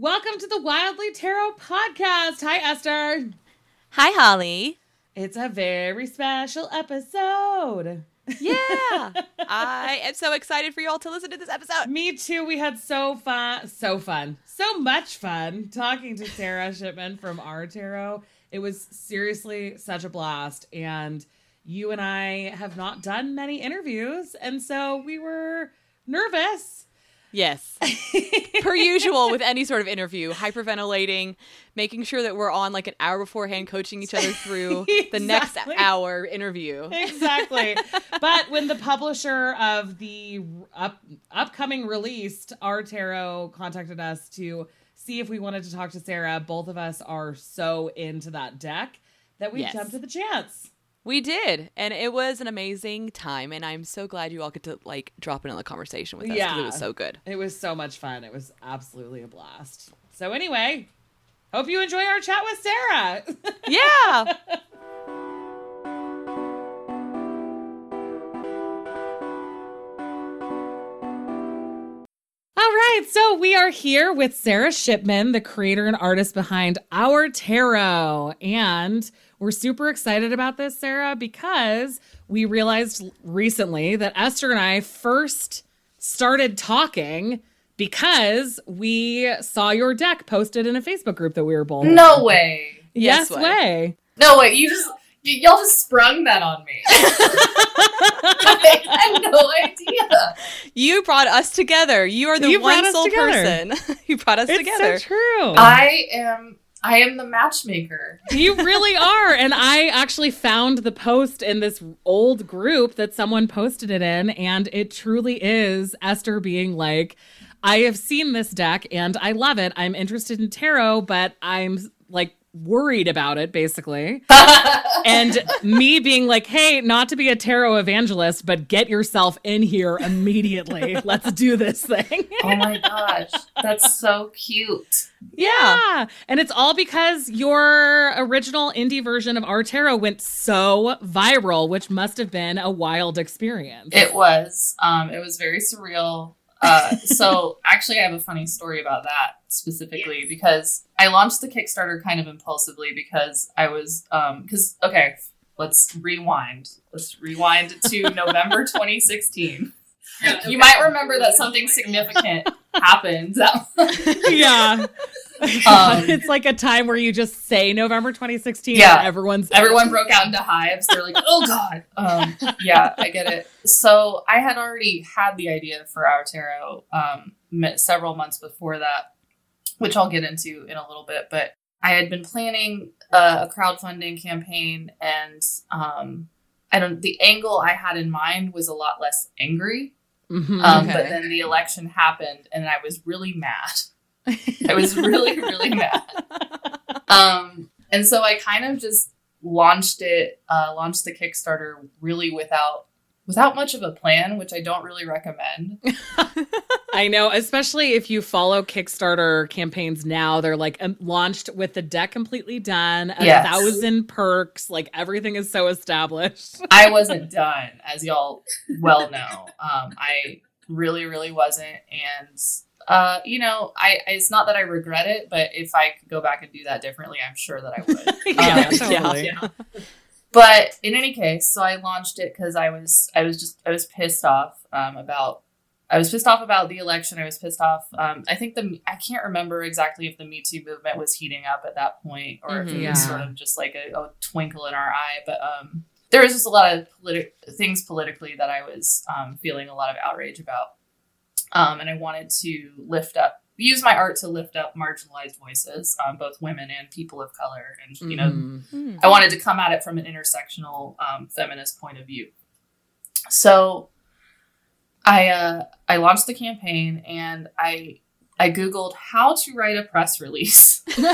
Welcome to the Wildly Tarot podcast. Hi, Esther. Hi, Holly. It's a very special episode. Yeah. I am so excited for you all to listen to this episode. Me too. We had so fun, so fun, so much fun talking to Sarah Shipman from Our Tarot. It was seriously such a blast. And you and I have not done many interviews. And so we were nervous. Yes. per usual with any sort of interview, hyperventilating, making sure that we're on like an hour beforehand coaching each other through Exactly. the next hour interview. exactly. but when the publisher of the up, upcoming released Our Tarot contacted us to see if we wanted to talk to Sarah, both of us are so into that deck that we Yes. jumped at the chance. We did, and it was an amazing time, and I'm so glad you all get to like drop in on the conversation with us because Yeah. it was so good. It was so much fun. It was absolutely a blast. So anyway, hope you enjoy our chat with Sarah. Yeah. All right, so we are here with Sarah Shipman, the creator and artist behind Our Tarot. And we're super excited about this, Sarah, because we realized recently that Esther and I first started talking because we saw your deck posted in a Facebook group that we were both in. No way. Yes, Yes way. way. No way. You just y- y'all just sprung that on me. I had no idea. You brought us together. You are the You one sole together. person. you brought us It's together. so true. I am I am the matchmaker. You really are. And I actually found the post in this old group that someone posted it in. And it truly is Esther being like, I have seen this deck and I love it. I'm interested in tarot, but I'm like worried about it, basically. And me being like, hey, not to be a tarot evangelist, but get yourself in here immediately. Let's do this thing. oh my gosh. That's so cute. Yeah. And it's all because your original indie version of Our Tarot went so viral, which must have been a wild experience. It was. Um it was very surreal. Uh so actually I have a funny story about that specifically because I launched the Kickstarter kind of impulsively because I was um cuz okay, let's rewind. Let's rewind to November 2016. You might remember that something significant happened. Yeah. Um, it's like a time where you just say November 2016 Yeah. and everyone's everyone broke out into hives. They're like, "Oh God!" Um, yeah, I get it. So I had already had the idea for our tarot um, several months before that, which I'll get into in a little bit. But I had been planning a, a crowdfunding campaign, and um, I don't. The angle I had in mind was a lot less angry. Mhm. Um, Okay. But then the election happened, and I was really mad. I was really, really mad. Um, and so I kind of just launched it, uh, launched the Kickstarter really without without much of a plan, which I don't really recommend. I know, especially if you follow Kickstarter campaigns now, they're like um, launched with the deck completely done, a Yes. thousand perks, like everything is so established. I wasn't done, as y'all well know. Um, I really, really wasn't, and uh, you know, I it's not that I regret it, but if I could go back and do that differently, I'm sure that I would. yeah, Um, totally. yeah. But in any case, so I launched it because I was I was just I was pissed off um, about I was pissed off about the election. I was pissed off. Um, I think the I can't remember exactly if the Me Too movement was heating up at that point or if Mhm. it Yeah. was sort of just like a, a twinkle in our eye. But um, there was just a lot of politi- things politically that I was um, feeling a lot of outrage about, um, and I wanted to lift up use my art to lift up marginalized voices, um, both women and people of color, and you know Mhm. Hmm. I wanted to come at it from an intersectional um, feminist point of view. So I uh, I launched the campaign and I I googled how to write a press release. and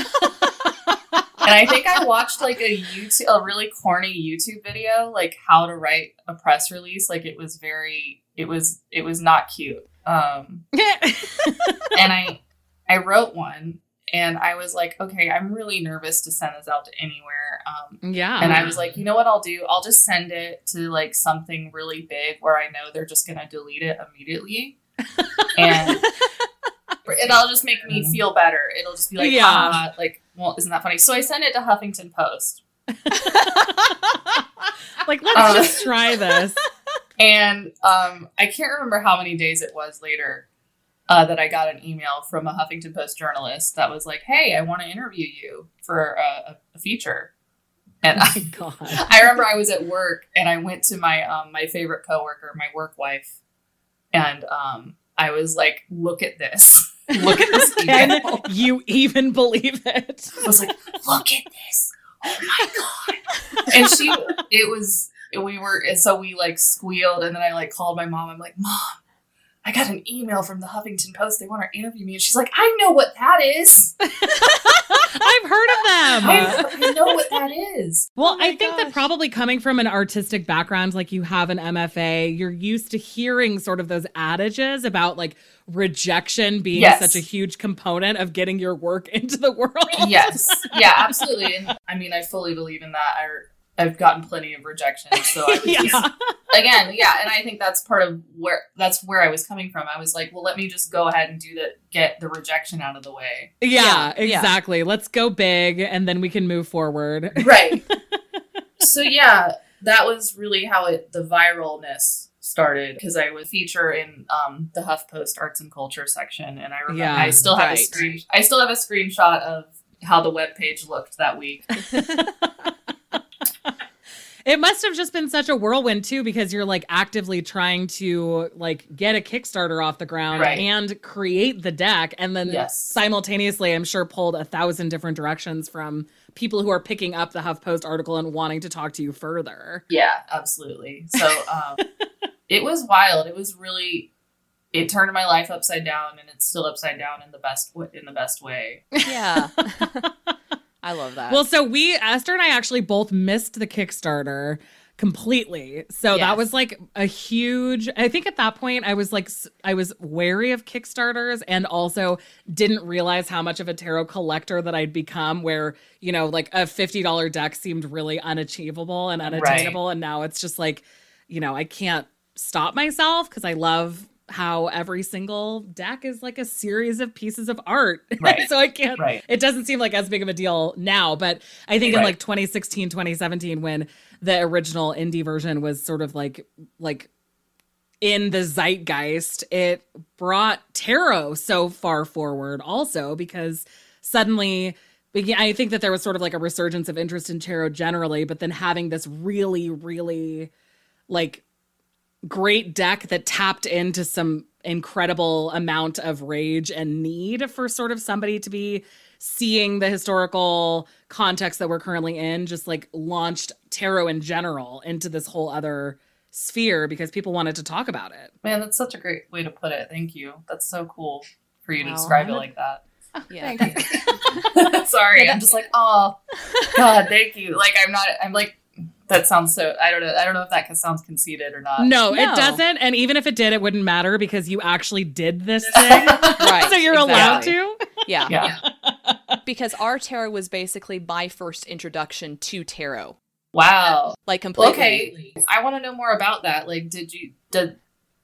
I think I watched like a YouTube a really corny YouTube video like how to write a press release like it was very it was it was not cute. Um and I I wrote one and I was like, okay, I'm really nervous to send this out to anywhere. Um, yeah. and I was like, you know what I'll do? I'll just send it to like something really big where I know they're just gonna delete it immediately. and it'll just make me feel better. It'll just be like, Yeah. yeah, like, well, isn't that funny? So I sent it to Huffington Post, Like, let's Uh, just try this. and um, I can't remember how many days it was later uh, that I got an email from a Huffington Post journalist that was like, "Hey, I want to interview you for a, a, feature." And I, God. I remember I was at work and I went to my um, my favorite coworker, my work wife, and um, I was like, "Look at this! Look at this Can email!" you even believe it? I was like, "Look at this! Oh my god!" And she, it was we were and so we like squealed, and then I like called my mom. I'm like, "Mom, I got an email from the Huffington Post. They want to interview me," and she's like, "I know what that is. I've heard of them. I, I know what that is." Well, Oh I think that probably coming from an artistic background, like you have an MFA, you're used to hearing sort of those adages about like rejection being Yes. such a huge component of getting your work into the world. yes yeah absolutely and i mean i fully believe in that I, i've gotten plenty of rejection so I was just, again yeah and i think that's part of where that's where i was coming from i was like well let me just go ahead and do the get the rejection out of the way yeah, Yeah, yeah. exactly. Let's go big and then we can move forward. right so yeah that was really how it the viralness started because i was feature in um, the huffpost arts and culture section and i remember Yeah, i still have right. a screen i still have a screenshot of how the web page looked that week It must have just been such a whirlwind too, because you're like actively trying to like get a Kickstarter off the ground Right. and create the deck, and then Yes. simultaneously, I'm sure pulled a thousand different directions from people who are picking up the HuffPost article and wanting to talk to you further. Yeah, absolutely. So um, it was wild. It was really. It turned my life upside down, and it's still upside down in the best w- in the best way. Yeah. I love that. Well, so we Esther and I actually both missed the Kickstarter completely. So that was like a huge I think at that point I was like I was wary of Kickstarters and also didn't realize how much of a tarot collector that I'd become where, you know, like a $50 deck seemed really unachievable and unattainable and now it's just like, you know, I can't stop myself cuz I love how every single deck is like a series of pieces of art. Right. so I can't Right. it doesn't seem like as big of a deal now, but I think in like 2016, 2017 when the original indie version was sort of like like in the zeitgeist, it brought tarot so far forward also because suddenly I think that there was sort of like a resurgence of interest in tarot generally, but then having this really really like great deck that tapped into some incredible amount of rage and need for sort of somebody to be seeing the historical context that we're currently in just like launched tarot in general into this whole other sphere because people wanted to talk about it. Man, that's such a great way to put it. Thank you. That's so cool for you to Wow. describe it like that. yeah. Sorry, I'm just like, oh, God, thank you. Like, I'm not. I'm like, that sounds so. I don't know. I don't know if that sounds conceited or not. No, No. it doesn't and even if it did it wouldn't matter because you actually did this thing. Right. so you're allowed exactly. to. Yeah. Yeah. Because our tarot was basically my first introduction to tarot. Wow. Like completely. Okay, I want to know more about that. Like, did you did?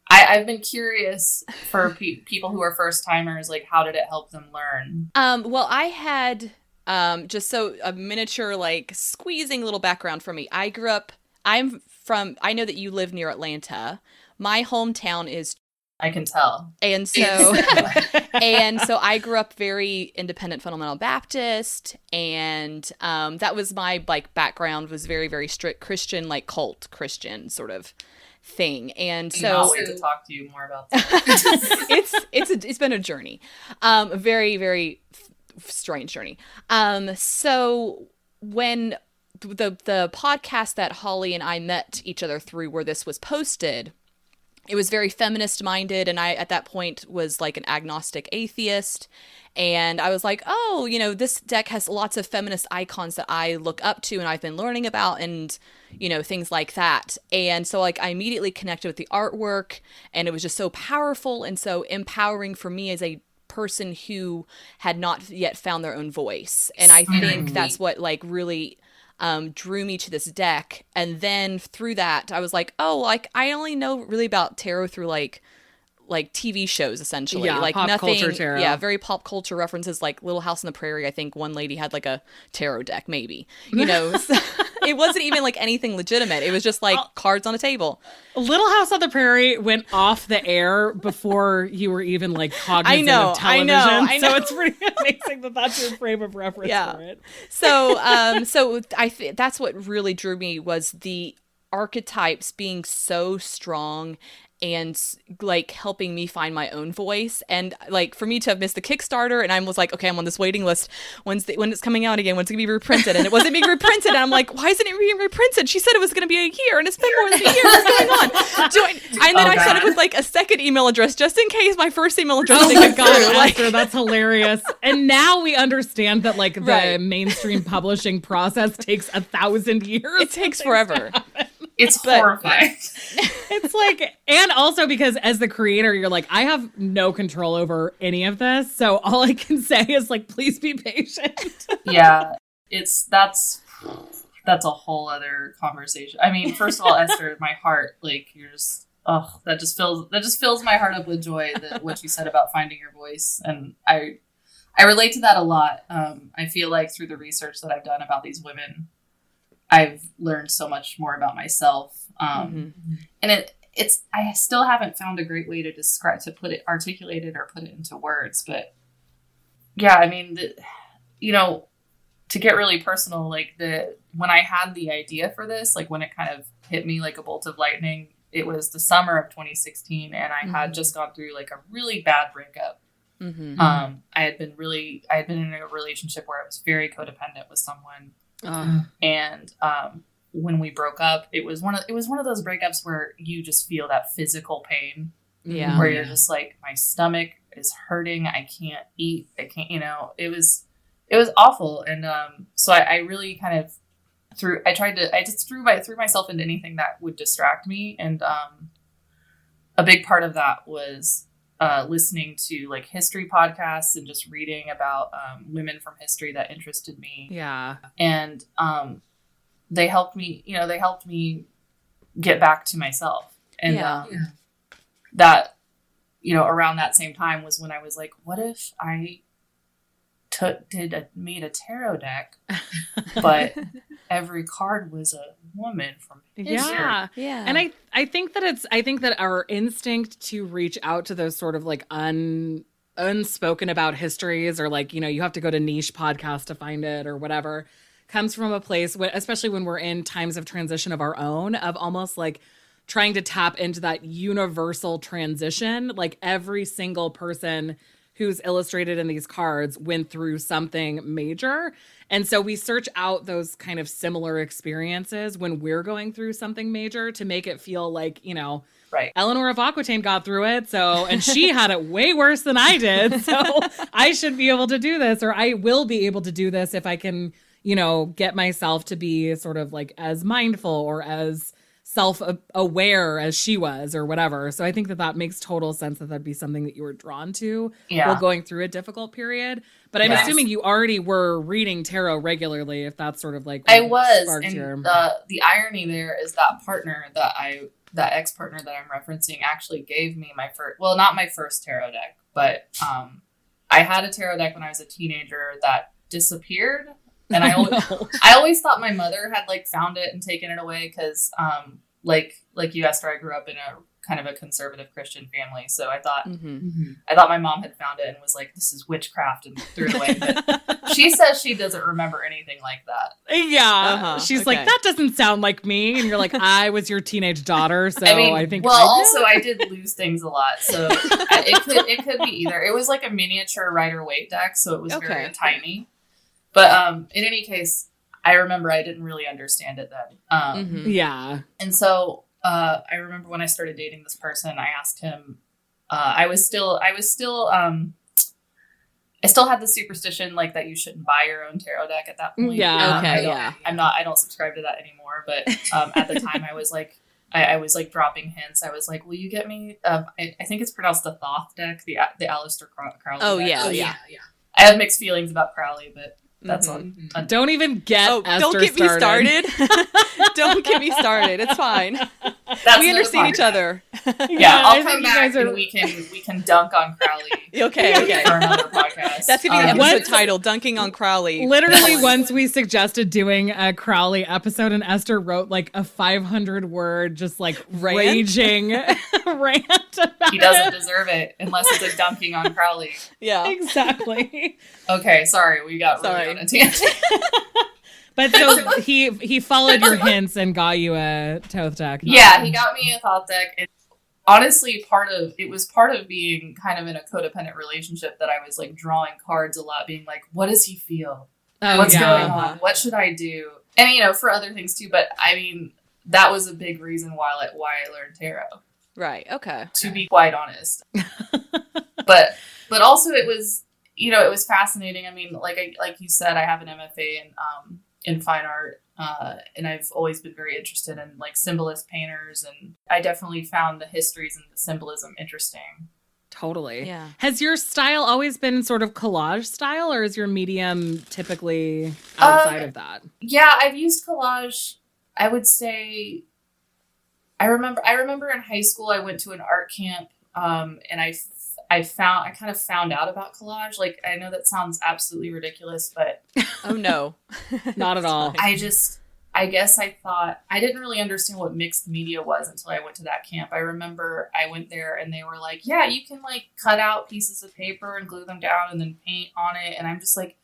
I, I've been curious for pe- people who are first timers. Like, how did it help them learn? Um, well, I had um, just so a miniature, like squeezing little background for me. I grew up. I'm from. I know that you live near Atlanta. My hometown is, I can tell. and so and so I grew up very independent fundamental Baptist, and um, that was my like background was very very strict Christian, like cult Christian sort of thing. And So, I'll wait to talk to you more about that. it's it's a, it's been a journey, um, very very strange journey. Um, so when the the podcast that Holly and I met each other through, where this was posted, it was very feminist minded, and I at that point was like an agnostic atheist. And I was like, oh, you know, this deck has lots of feminist icons that I look up to and I've been learning about and, you know, things like that. And so, like, I immediately connected with the artwork and it was just so powerful and so empowering for me as a person who had not yet found their own voice. And I think that's what, like, really um, drew me to this deck. And then through that, I was like, oh, like, I only know really about tarot through, like, like TV shows essentially. Yeah, like pop nothing. culture tarot. Yeah, very pop culture references like Little House on the Prairie. I think one lady had like a tarot deck, maybe. You know, so it wasn't even like anything legitimate. It was just like cards on a table. Little House on the Prairie went off the air before you were even like cognizant know, of I television. know, I So it's pretty amazing that that's your frame of reference Yeah. for it. so um so i th- that's what really drew me was the archetypes being so strong and like helping me find my own voice and like for me to have missed the kickstarter and i was like okay i'm on this waiting list when's the, when it's coming out again when's it gonna be reprinted and it wasn't being reprinted and i'm like why isn't it being reprinted she said it was gonna be a year and it's been more than a year what's going on Do I, and then Oh, i set up God. with like a second email address just in case my first email address Oh didn't get through. like Esther, that's hilarious. And now we understand that like the Right. mainstream publishing process takes a thousand years. it takes forever It's But- horrifying. It's like, and also because as the creator, you're like, I have no control over any of this. So all I can say is like, please be patient. yeah, it's that's that's a whole other conversation. I mean, first of all, Esther, my heart, like you're just oh, that just fills that just fills my heart up with joy that what you said about finding your voice, and I I relate to that a lot. Um, I feel like through the research that I've done about these women, I've learned so much more about myself. Um, and it it's I still haven't found a great way to describe to put it articulate it or put it into words, but yeah, I mean, the, you know, to get really personal, like the when I had the idea for this, like when it kind of hit me like a bolt of lightning, it was the summer of 2016, and I had Mhm. just gone through like a really bad breakup. hmm Um, I had been really, I had been in a relationship where I was very codependent with someone, and um, when we broke up, it was one of it was one of those breakups where you just feel that physical pain. Yeah. where you're just like my stomach is hurting. I can't eat. I can't you know? It was it was awful. And um so i, I really kind of threw i tried to i just threw my threw myself into anything that would distract me. And um a big part of that was uh, listening to like history podcasts and just reading about um, women from history that interested me Yeah. and um, they helped me you know they helped me get back to myself and Yeah. um, that you know around that same time was when i was like what if i took did a made a tarot deck but every card was a woman from history Yeah. Yeah. And I I think that it's I think that our instinct to reach out to those sort of like un unspoken about histories or like you know you have to go to niche podcasts to find it or whatever comes from a place wh- especially when we're in times of transition of our own of almost like trying to tap into that universal transition like every single person who's illustrated in these cards went through something major and so we search out those kind of similar experiences when we're going through something major to make it feel like, you know, right Eleanor of Aquitaine got through it. So, and she had it way worse than I did. So I should be able to do this, or I will be able to do this if I can, you know, get myself to be sort of like as mindful or as self aware as she was or whatever. So I think that that makes total sense that that'd be something that you were drawn to yeah while going through a difficult period. But I'm Yes. assuming you already were reading tarot regularly if that's sort of like i was and your- the the irony there is that partner that i that ex partner that i'm referencing actually gave me my first well not my first tarot deck but um i had a tarot deck when i was a teenager that disappeared and i always No. I always thought my mother had like found it and taken it away because, um, like like you, Esther, I grew up in a kind of a conservative Christian family, so I thought Mhm. I thought my mom had found it and was like, "This is witchcraft," and threw it away. But she says she doesn't remember anything like that. Yeah. Uh-huh, She's okay. like, that doesn't sound like me. And you're like, I was your teenage daughter. So I, mean, I think. well, I also I did lose things a lot, so it could it could be either. It was like a miniature Rider Waite deck, so it was Okay. very tiny. But um, in any case, I remember I didn't really understand it then. Um, Mhm. Yeah. And so uh, I remember when I started dating this person, I asked him. Uh, I was still, I was still, um, I still had the superstition like that you shouldn't buy your own tarot deck at that point. Yeah. Um, I Okay, don't- yeah. I'm not. I don't subscribe to that anymore. But um, at the time, I was like, I, I was like dropping hints. I was like, "Will you get me?" Uh, I, I think it's pronounced the Thoth deck, the the Aleister Crow- Crowley. Oh, deck. yeah, Which- yeah. yeah. I have mixed feelings about Crowley, but that's Mhm. on. Don't even get Oh, Esther don't get me started. started. don't get me started. It's fine. That's we another understand each other. Yeah, I I'll think come back guys are- and we can we can dunk on Crowley okay, okay. for another podcast. That's gonna be the Um, episode What? title: "Dunking on Crowley." Literally, once we suggested doing a Crowley episode, and Esther wrote like a 500 word, just like Rant? raging rant about he doesn't it. deserve it unless it's a dunking on Crowley. Yeah. Exactly. Okay, sorry, we got Sorry. really on a tangent. But so he he followed your hints and got you a Thoth deck. yeah, he got me a Thoth deck. And honestly, part of it was part of being kind of in a codependent relationship that I was like drawing cards a lot, being like, what does he feel? Oh, What's yeah. going on? What should I do? And you know, for other things too. But I mean, that was a big reason why I, why I learned tarot. Right. Okay. to be quite honest. but but also it was you know it was fascinating. I mean, like I, like you said, I have an MFA in um, in fine art, uh, and I've always been very interested in like symbolist painters, and I definitely found the histories and the symbolism interesting. Totally. Yeah. Has your style always been sort of collage style, or is your medium typically outside Um, of that? Yeah, I've used collage. I would say. I remember. I remember in high school, I went to an art camp, um, and I, f- I found. I kind of found out about collage. Like I know that sounds absolutely ridiculous, but Oh no. Not at all. I just, I guess I thought I didn't really understand what mixed media was until I went to that camp. I remember I went there and they were like, "Yeah, you can like cut out pieces of paper and glue them down and then paint on it," and I'm just like,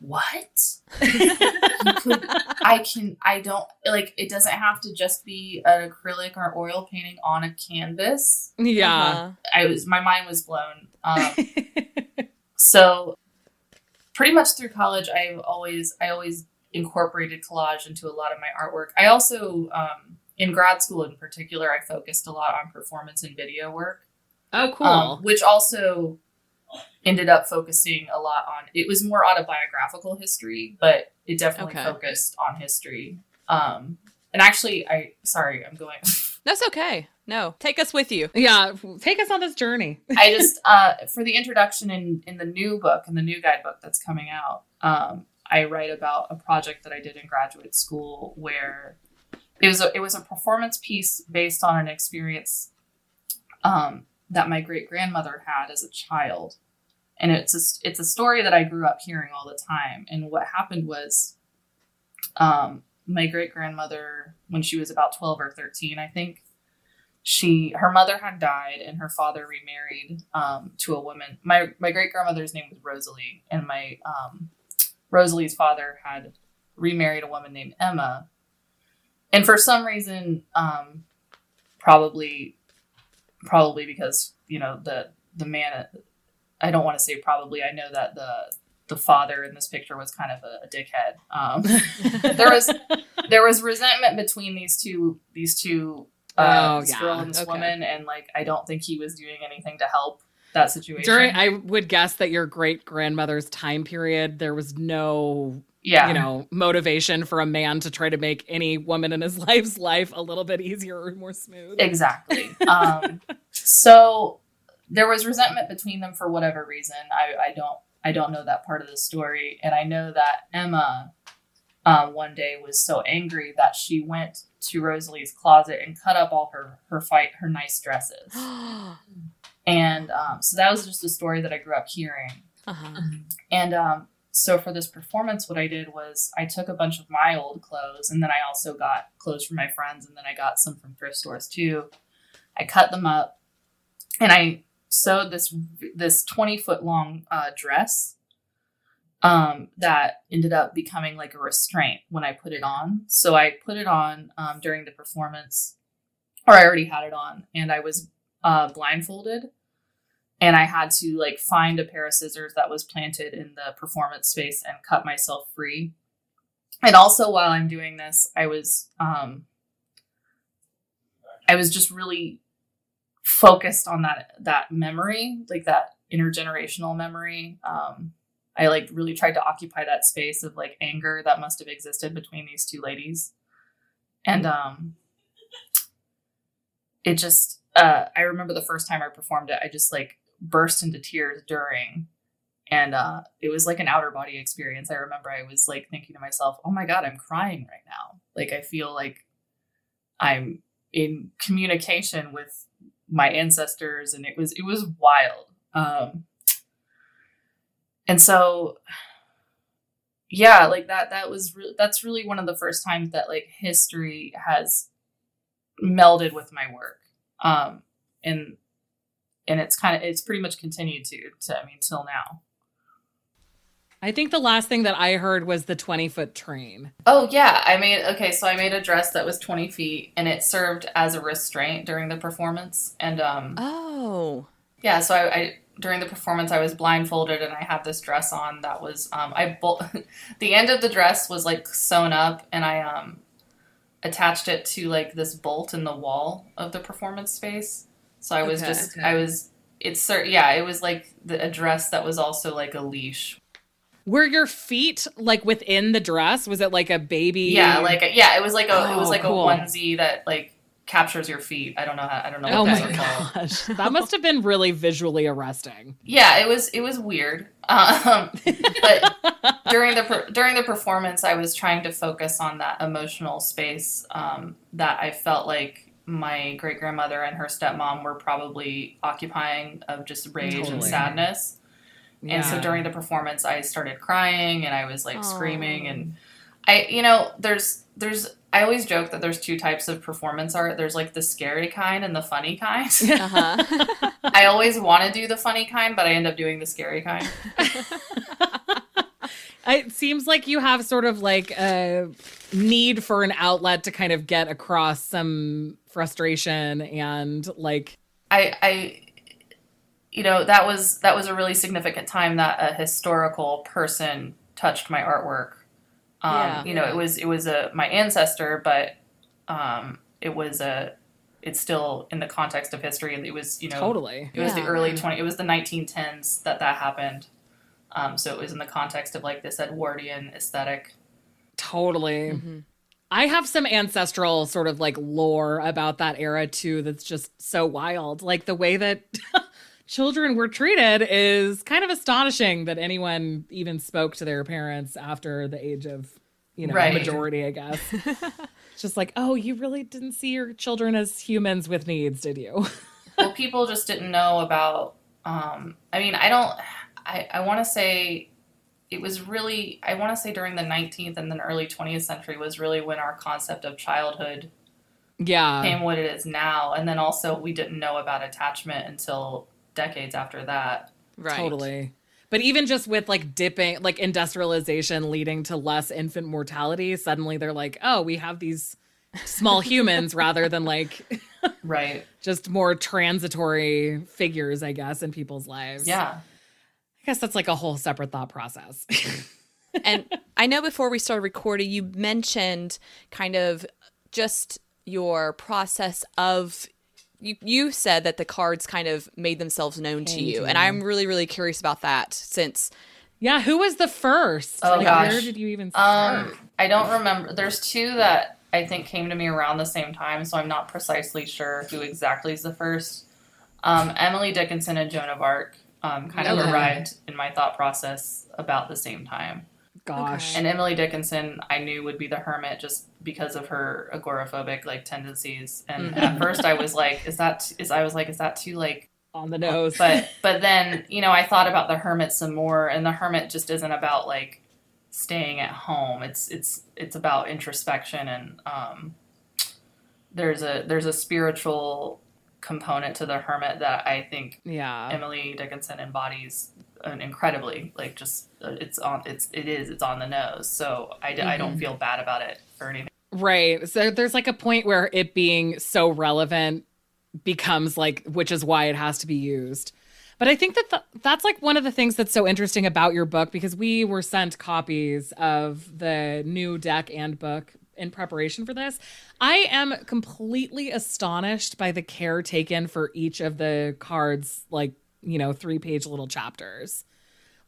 "What? you could I can I don't like it doesn't have to just be an acrylic or oil painting on a canvas. Yeah. Uh-huh. I was my mind was blown. Um, so pretty much through college I've always I always incorporated collage into a lot of my artwork. I also um, in grad school in particular I focused a lot on performance and video work. oh, cool. Um, which also ended up focusing a lot on it was more autobiographical history but it definitely Okay. focused on history um and actually i sorry i'm going That's okay. No, take us with you. yeah. Take us on this journey. i just uh for the introduction in in the new book and the new guidebook that's coming out um i write about a project that i did in graduate school where it was a it was a performance piece based on an experience um that my great grandmother had as a child and it's a, it's a story that i grew up hearing all the time. And what happened was um my great grandmother when she was about 12 or 13 i think she her mother had died and her father remarried um, to a woman. My my great grandmother's name was rosalie and my um, rosalie's father had remarried a woman named emma. And for some reason um, probably probably because you know the the man i don't want to say probably i know that the the father in this picture was kind of a, a dickhead um, there was there was resentment between these two these two uh, Oh, this yeah. girl and this Okay. woman and like i don't think he was doing anything to help that situation During, I would guess that your great grandmother's time period, there was no, yeah you know, motivation for a man to try to make any woman in his life's life a little bit easier or more smooth. exactly um, so there was resentment between them for whatever reason I, I don't i don't know that part of the story and i know that emma um, one day was so angry that she went to rosalie's closet and cut up all her her fight her nice dresses uh-huh. and um, so that was just a story that i grew up hearing And um, so for this performance, what I did was I took a bunch of my old clothes, and then I also got clothes from my friends, and then I got some from thrift stores too. I cut them up, and I sewed this this twenty foot long uh, dress um, that ended up becoming like a restraint when I put it on. So I put it on um, during the performance, or I already had it on, and I was uh, blindfolded and I had to like find a pair of scissors that was planted in the performance space and cut myself free. And also while I'm doing this, I was um I was just really focused on that that memory, like that intergenerational memory. Um I like really tried to occupy that space of like anger that must have existed between these two ladies. And um it just uh I remember the first time I performed it, I just like burst into tears during and uh it was like an outer body experience i remember i was like thinking to myself oh my god i'm crying right now like i feel like i'm in communication with my ancestors and it was it was wild. Um and so yeah like that that was re- that's really one of the first times that like history has melded with my work. Um and and it's kind of it's pretty much continued to to i mean till now I think the last thing that I heard was the 20 foot train. Oh yeah, I made okay. So I made a dress that was twenty feet, and it served as a restraint during the performance. And um, Oh. yeah, so I, I during the performance I was blindfolded, and I had this dress on that was um, I bol- the end of the dress was like sewn up, and I um attached it to like this bolt in the wall of the performance space. So I was Okay, just okay. I was it's cer- yeah it was like the, a dress that was also like a leash Were your feet like within the dress? Was it like a baby? Yeah, like a, yeah, it was like a it was Oh, like cool. a onesie that like captures your feet. I don't know how I don't know. Oh my those are called. gosh. that must have been really visually arresting. Yeah, it was it was weird. Um, but during the per- during the performance, I was trying to focus on that emotional space um, that I felt like my great grandmother and her stepmom were probably occupying of just rage and Totally. Sadness. And so during the performance, I started crying and I was like Aw. screaming and I, you know, there's, there's, I always joke that there's two types of performance art. There's like the scary kind and the funny kind. Uh-huh. I always want to do the funny kind, but I end up doing the scary kind. It seems like you have sort of like a need for an outlet to kind of get across some frustration and like I, I, you know, that was that was a really significant time that a historical person touched my artwork. Um, Yeah. you know, it was it was a my ancestor, but um, it was a it's still in the context of history. And it was you know totally. It was the early 20 it was the 1910s that that happened. Um, so it was in the context of like this Edwardian aesthetic. Totally. Mhm. I have some ancestral sort of like lore about that era too that's just so wild. Like the way that children were treated is kind of astonishing that anyone even spoke to their parents after the age of, you know, Right. majority, I guess. it's just like, oh, you really didn't see your children as humans with needs, did you? well, people just didn't know about. Um, I mean, I don't. I, I want to say it was really. I want to say during the 19th and then early 20th century was really when our concept of childhood yeah. became what it is now. And then also we didn't know about attachment until decades after that. Right. Totally. But even just with like dipping, like industrialization leading to less infant mortality, suddenly they're like, oh, we have these small humans rather than like Right. just more transitory figures, I guess, in people's lives. Yeah. I guess that's like a whole separate thought process. and I know before we started recording, you mentioned kind of just your process of. You, you said that the cards kind of made themselves known to you, to and. I'm really, really curious about that since yeah. Who was the first? Oh, like, gosh. Where did you even start? Um, I don't remember. There's two that I think came to me around the same time, so I'm not precisely sure who exactly is the first. Um, Emily Dickinson and Joan of Arc um, kind of Okay. arrived in my thought process about the same time. Gosh. And Emily Dickinson, I knew would be the hermit just because of her agoraphobic like tendencies. And Mhm. at first, I was like, "Is that is?" I was like, "Is that too like?" On the nose. But but then you know, I thought about the hermit some more, and the hermit just isn't about like staying at home. It's it's it's about introspection and um, there's a there's a spiritual component to the hermit that I think yeah. Emily Dickinson embodies an incredibly like just uh, it's on it's it is it's on the nose. So I I don't feel bad about it or anything. Right. So there's like a point where it being so relevant becomes like, which is why it has to be used. But I think that th- that's like one of the things that's so interesting about your book because we were sent copies of the new deck and book in preparation for this. I am completely astonished by the care taken for each of the cards, like, you know, three page little chapters.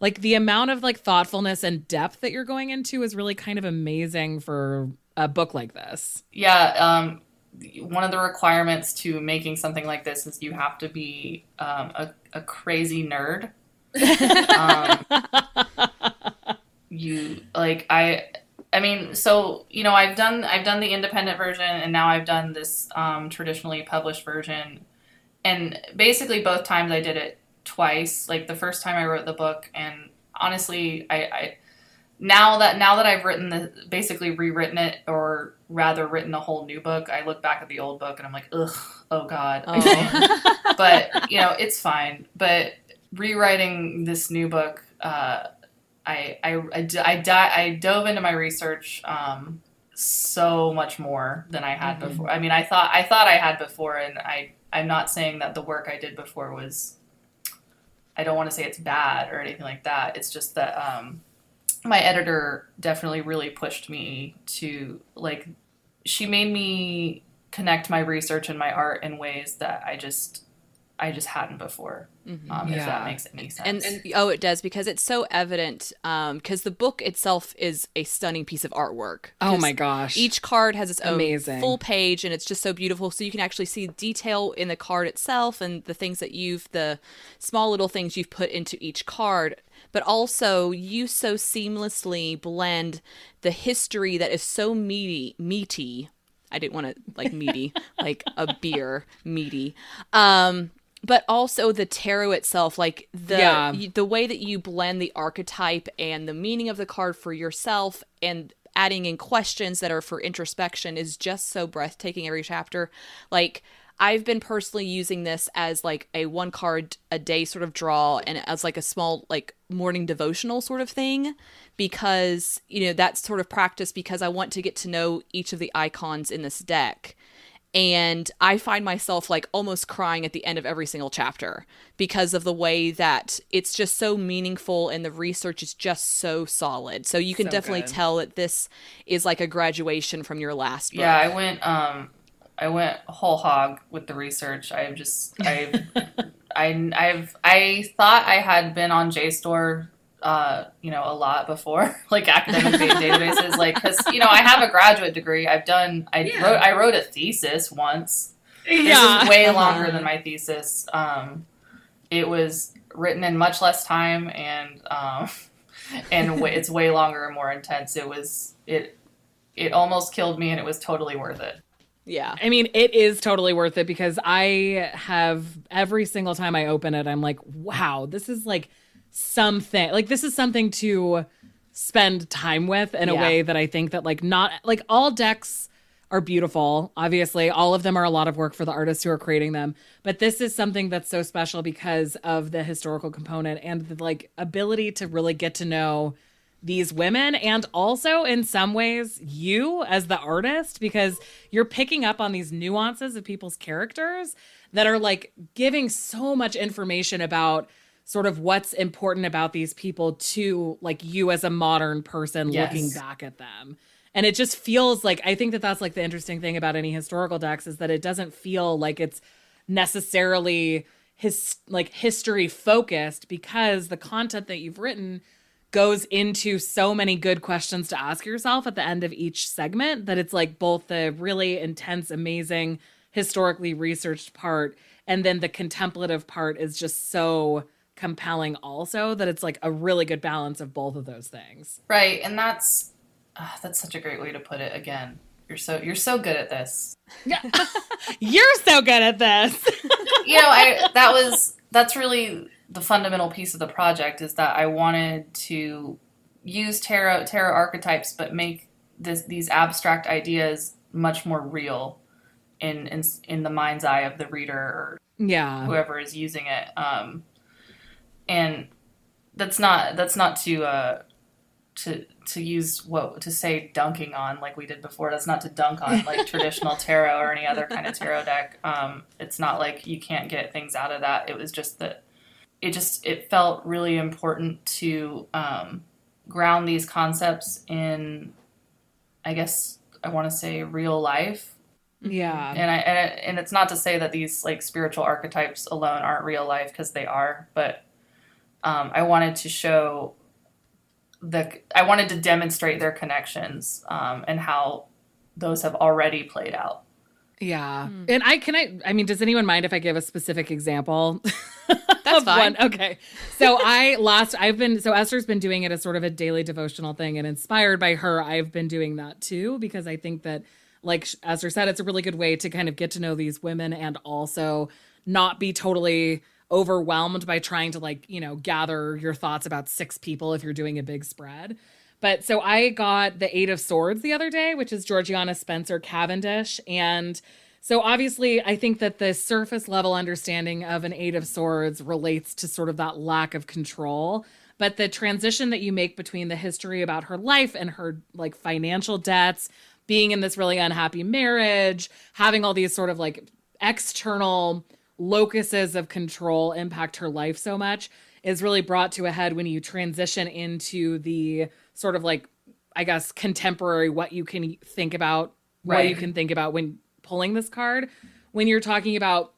Like the amount of like thoughtfulness and depth that you're going into is really kind of amazing for a book like this. Yeah, um, one of the requirements to making something like this is you have to be um, a, a crazy nerd. um, you like I I mean, so you know, I've done I've done the independent version, and now I've done this um, traditionally published version, and basically both times I did it twice. Like the first time I wrote the book, and honestly, I, I now that now that I've written the basically rewritten it, or rather written a whole new book, I look back at the old book and I'm like, ugh, oh god. Oh. but you know, it's fine. But rewriting this new book. Uh, I I I, I, di- I dove into my research um, so much more than I had Mhm. before. I mean, I thought I thought I had before, and I I'm not saying that the work I did before was. I don't want to say it's bad or anything like that. It's just that um, my editor definitely really pushed me to like. She made me connect my research and my art in ways that I just I just hadn't before. Mhm. Um, If Yeah. that makes any sense. and, and oh it does because it's so evident because the book itself is a stunning piece of artwork Oh my gosh. each card has its own Amazing. full page and it's just so beautiful so you can actually see detail in the card itself and the things that you've the small little things you've put into each card but also you so seamlessly blend the history that is so meaty meaty i didn't want to like meaty like a beer meaty um but also the tarot itself like the Yeah. the way that you blend the archetype and the meaning of the card for yourself and adding in questions that are for introspection is just so breathtaking every chapter like i've been personally using this as like a one card a day sort of draw and as like a small like morning devotional sort of thing because you know that's sort of practice because i want to get to know each of the icons in this deck and I find myself like almost crying at the end of every single chapter because of the way that it's just so meaningful and the research is just so solid. So you can So definitely good. tell that this is like a graduation from your last book. Yeah, I went um I went whole hog with the research. I've just I've I I've I thought I had been on JSTOR uh, you know, a lot before, like academic databases, like because you know I have a graduate degree. I've done. I Yeah. wrote. I wrote a thesis once. This yeah. is way longer than my thesis. Um, it was written in much less time, and um, and wa it's way longer and more intense. It was it. It almost killed me, and it was totally worth it. Yeah. I mean, it is totally worth it because I have every single time I open it, I'm like, wow, this is like something. Like, this is something to spend time with in a way that I think that, like, not like all decks are beautiful. Obviously, all of them are a lot of work for the artists who are creating them. But this is something that's so special because of the historical component and the like ability to really get to know these women and also in some ways you as the artist because you're picking up on these nuances of people's characters that are like giving so much information about sort of what's important about these people to like you as a modern person Yes. looking back at them and it just feels like i think that that's like the interesting thing about any historical decks is that it doesn't feel like it's necessarily his like history focused because the content that you've written goes into so many good questions to ask yourself at the end of each segment that it's like both the really intense amazing historically researched part and then the contemplative part is just so compelling also that it's like a really good balance of both of those things Right, and that's uh, that's such a great way to put it. Again, you're so you're so good at this. you're so good at this you know, I that was that's really the fundamental piece of the project is that I wanted to use tarot tarot archetypes, but make this these abstract ideas much more real in in in the mind's eye of the reader or yeah whoever is using it. Um, and that's not that's not to uh, to to use what to say dunking on like we did before. That's not to dunk on like traditional tarot or any other kind of tarot deck. Um, it's not like you can't get things out of that. It was just that it just it felt really important to um, ground these concepts in, I guess I want to say real life yeah and I and, it, and it's not to say that these like spiritual archetypes alone aren't real life because they are, but um, I wanted to show the I wanted to demonstrate their connections um, and how those have already played out. Yeah. And I can I I mean, does anyone mind if I give a specific example? That's fine. one? Okay. So I last I've been so Esther's been doing it as sort of a daily devotional thing and inspired by her, I've been doing that too because I think that like Esther said, it's a really good way to kind of get to know these women and also not be totally overwhelmed by trying to like, you know, gather your thoughts about six people if you're doing a big spread. But so I got the Eight of Swords the other day, which is Georgiana Spencer Cavendish. And so obviously, I think that the surface level understanding of an Eight of Swords relates to sort of that lack of control. But the transition that you make between the history about her life and her like financial debts, being in this really unhappy marriage, having all these sort of like external locuses of control impact her life so much is really brought to a head when you transition into the sort of like I guess contemporary what you can think about what you can think about when pulling this card when you're talking about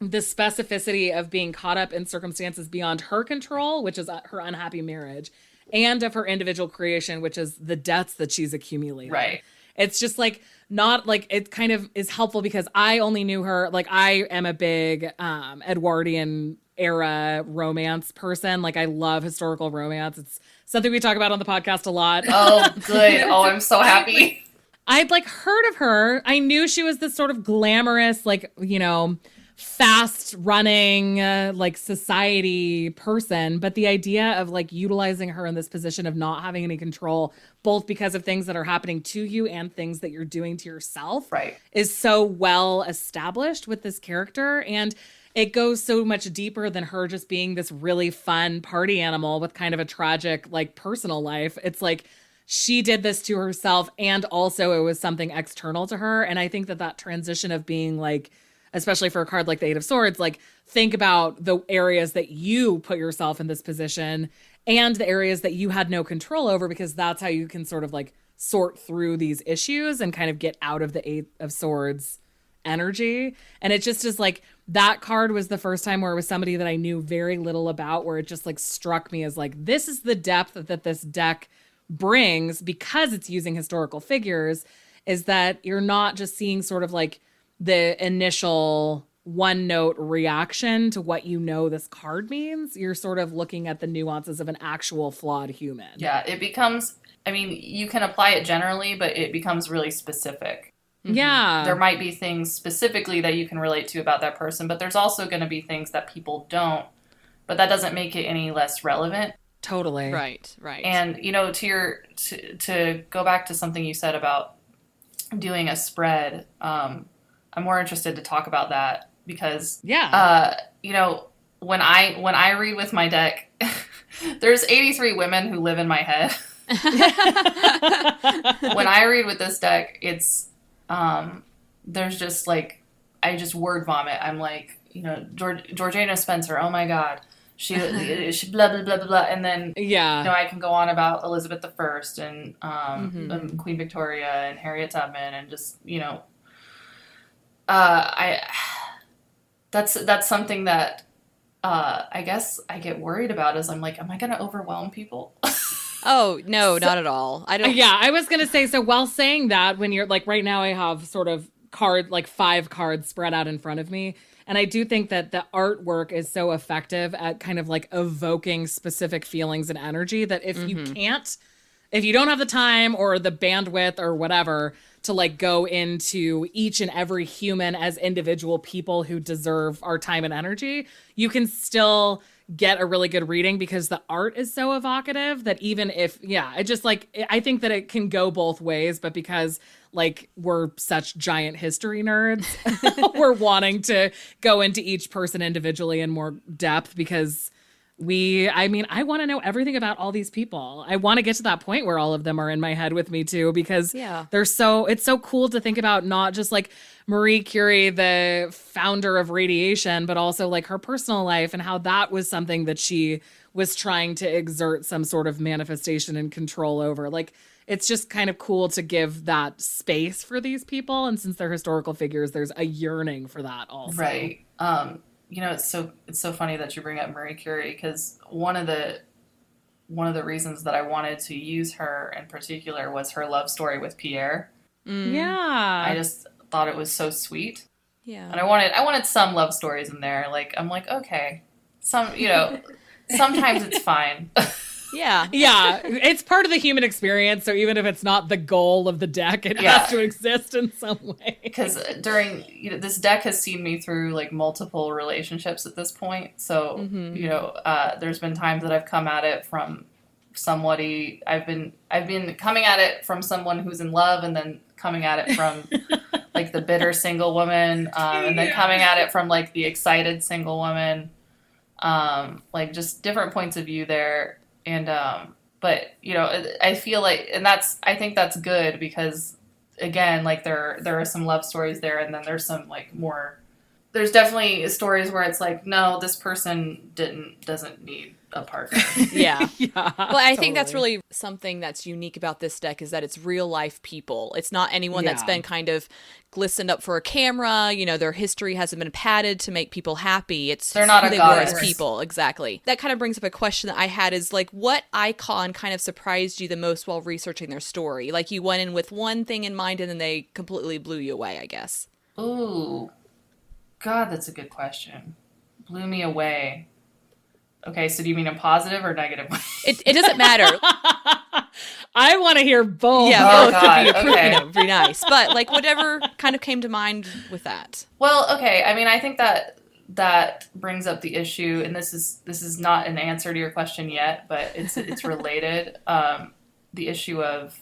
the specificity of being caught up in circumstances beyond her control, which is uh, her unhappy marriage, and of her individual creation, which is the debts that she's accumulated. Right. It's just like not like it kind of is helpful because I only knew her like I am a big um Edwardian era romance person. Like I love historical romance. It's something we talk about on the podcast a lot. Oh, good. Oh, I'm so happy. I'd like heard of her. I knew she was this sort of glamorous, like, you know, fast running, uh, like society person. But the idea of like utilizing her in this position of not having any control, both because of things that are happening to you and things that you're doing to yourself, Right. is so well established with this character. And it goes so much deeper than her just being this really fun party animal with kind of a tragic, like, personal life. It's like, she did this to herself and also it was something external to her and i think that that transition of being like especially for a card like the eight of swords like think about the areas that you put yourself in this position and the areas that you had no control over because that's how you can sort of like sort through these issues and kind of get out of the eight of swords energy. And it just is like that card was the first time where it was somebody that i knew very little about where it just like struck me as like this is the depth that this deck brings because it's using historical figures is that you're not just seeing sort of like the initial one note reaction to what you know this card means you're sort of looking at the nuances of an actual flawed human Yeah, it becomes. I mean, you can apply it generally, but it becomes really specific. yeah there might be things specifically that you can relate to about that person, but there's also going to be things that people don't. But that doesn't make it any less relevant. totally Right, right. And you know, to your to, to go back to something you said about doing a spread, um, I'm more interested to talk about that because yeah uh, you know when I when I read with my deck, there's 83 women who live in my head. when I read with this deck, it's um, there's just like I just word vomit. I'm like, you know, Georg- Georgina Spencer. Oh my god, she, she blah blah blah blah blah, and then yeah you know I can go on about Elizabeth the First and um, Mhm. and Queen Victoria and Harriet Tubman and just you know, uh, I that's that's something that. Uh, I guess I get worried about is I'm like, am I going to overwhelm people? oh no, not at all. I don't. yeah i was gonna say so while saying that when you're like right now i have sort of card like five cards spread out in front of me and i do think that the artwork is so effective at kind of like evoking specific feelings and energy that if you can't if you don't have the time or the bandwidth or whatever to like go into each and every human as individual people who deserve our time and energy, you can still get a really good reading because the art is so evocative that even if yeah, it just like I think that it can go both ways, but because like we're such giant history nerds, we're wanting to go into each person individually in more depth because we i mean i want to know everything about all these people i want to get to that point where all of them are in my head with me too because Yeah. they're so it's so cool to think about not just like marie curie the founder of radiation but also like her personal life and how that was something that she was trying to exert some sort of manifestation and control over like it's just kind of cool to give that space for these people and since they're historical figures there's a yearning for that also Right. Um, you know, it's so it's so funny that you bring up Marie Curie because one of the one of the reasons that I wanted to use her in particular was her love story with Pierre. Mm. yeah I just thought it was so sweet. Yeah. And I wanted I wanted some love stories in there. Like I'm like, okay. Some you know, sometimes it's fine. Yeah. yeah, it's part of the human experience. So even if it's not the goal of the deck, it Yeah. has to exist in some way. because during you know this deck has seen me through like multiple relationships at this point so Mhm. you know uh, there's been times that i've come at it from somebody i've been i've been coming at it from someone who's in love and then coming at it from like the bitter single woman um, and then coming at it from like the excited single woman um, like just different points of view there and um, but you know i feel like and that's i think that's good because again like there there are some love stories there and then there's some like more there's definitely stories where it's like no this person didn't doesn't need a partner Yeah. yeah. Well, I think that's really something that's unique about this deck is that it's real life people. It's not anyone that's been kind of glistened up for a camera. You know, their history hasn't been padded to make people happy. It's They're not who a they were as people. Exactly. That kind of brings up a question that I had is like, what icon kind of surprised you the most while researching their story? Like you went in with one thing in mind and then they completely blew you away, I guess. ooh god that's a good question blew me away okay so do you mean a positive or negative way? It, it doesn't matter. I want to hear both. yeah, Oh, both God, would be, okay. you know, pretty nice. But like whatever kind of came to mind with that. Well, okay. I mean, I think that that brings up the issue, and this is this is not an answer to your question yet, but it's it's related. Um, the issue of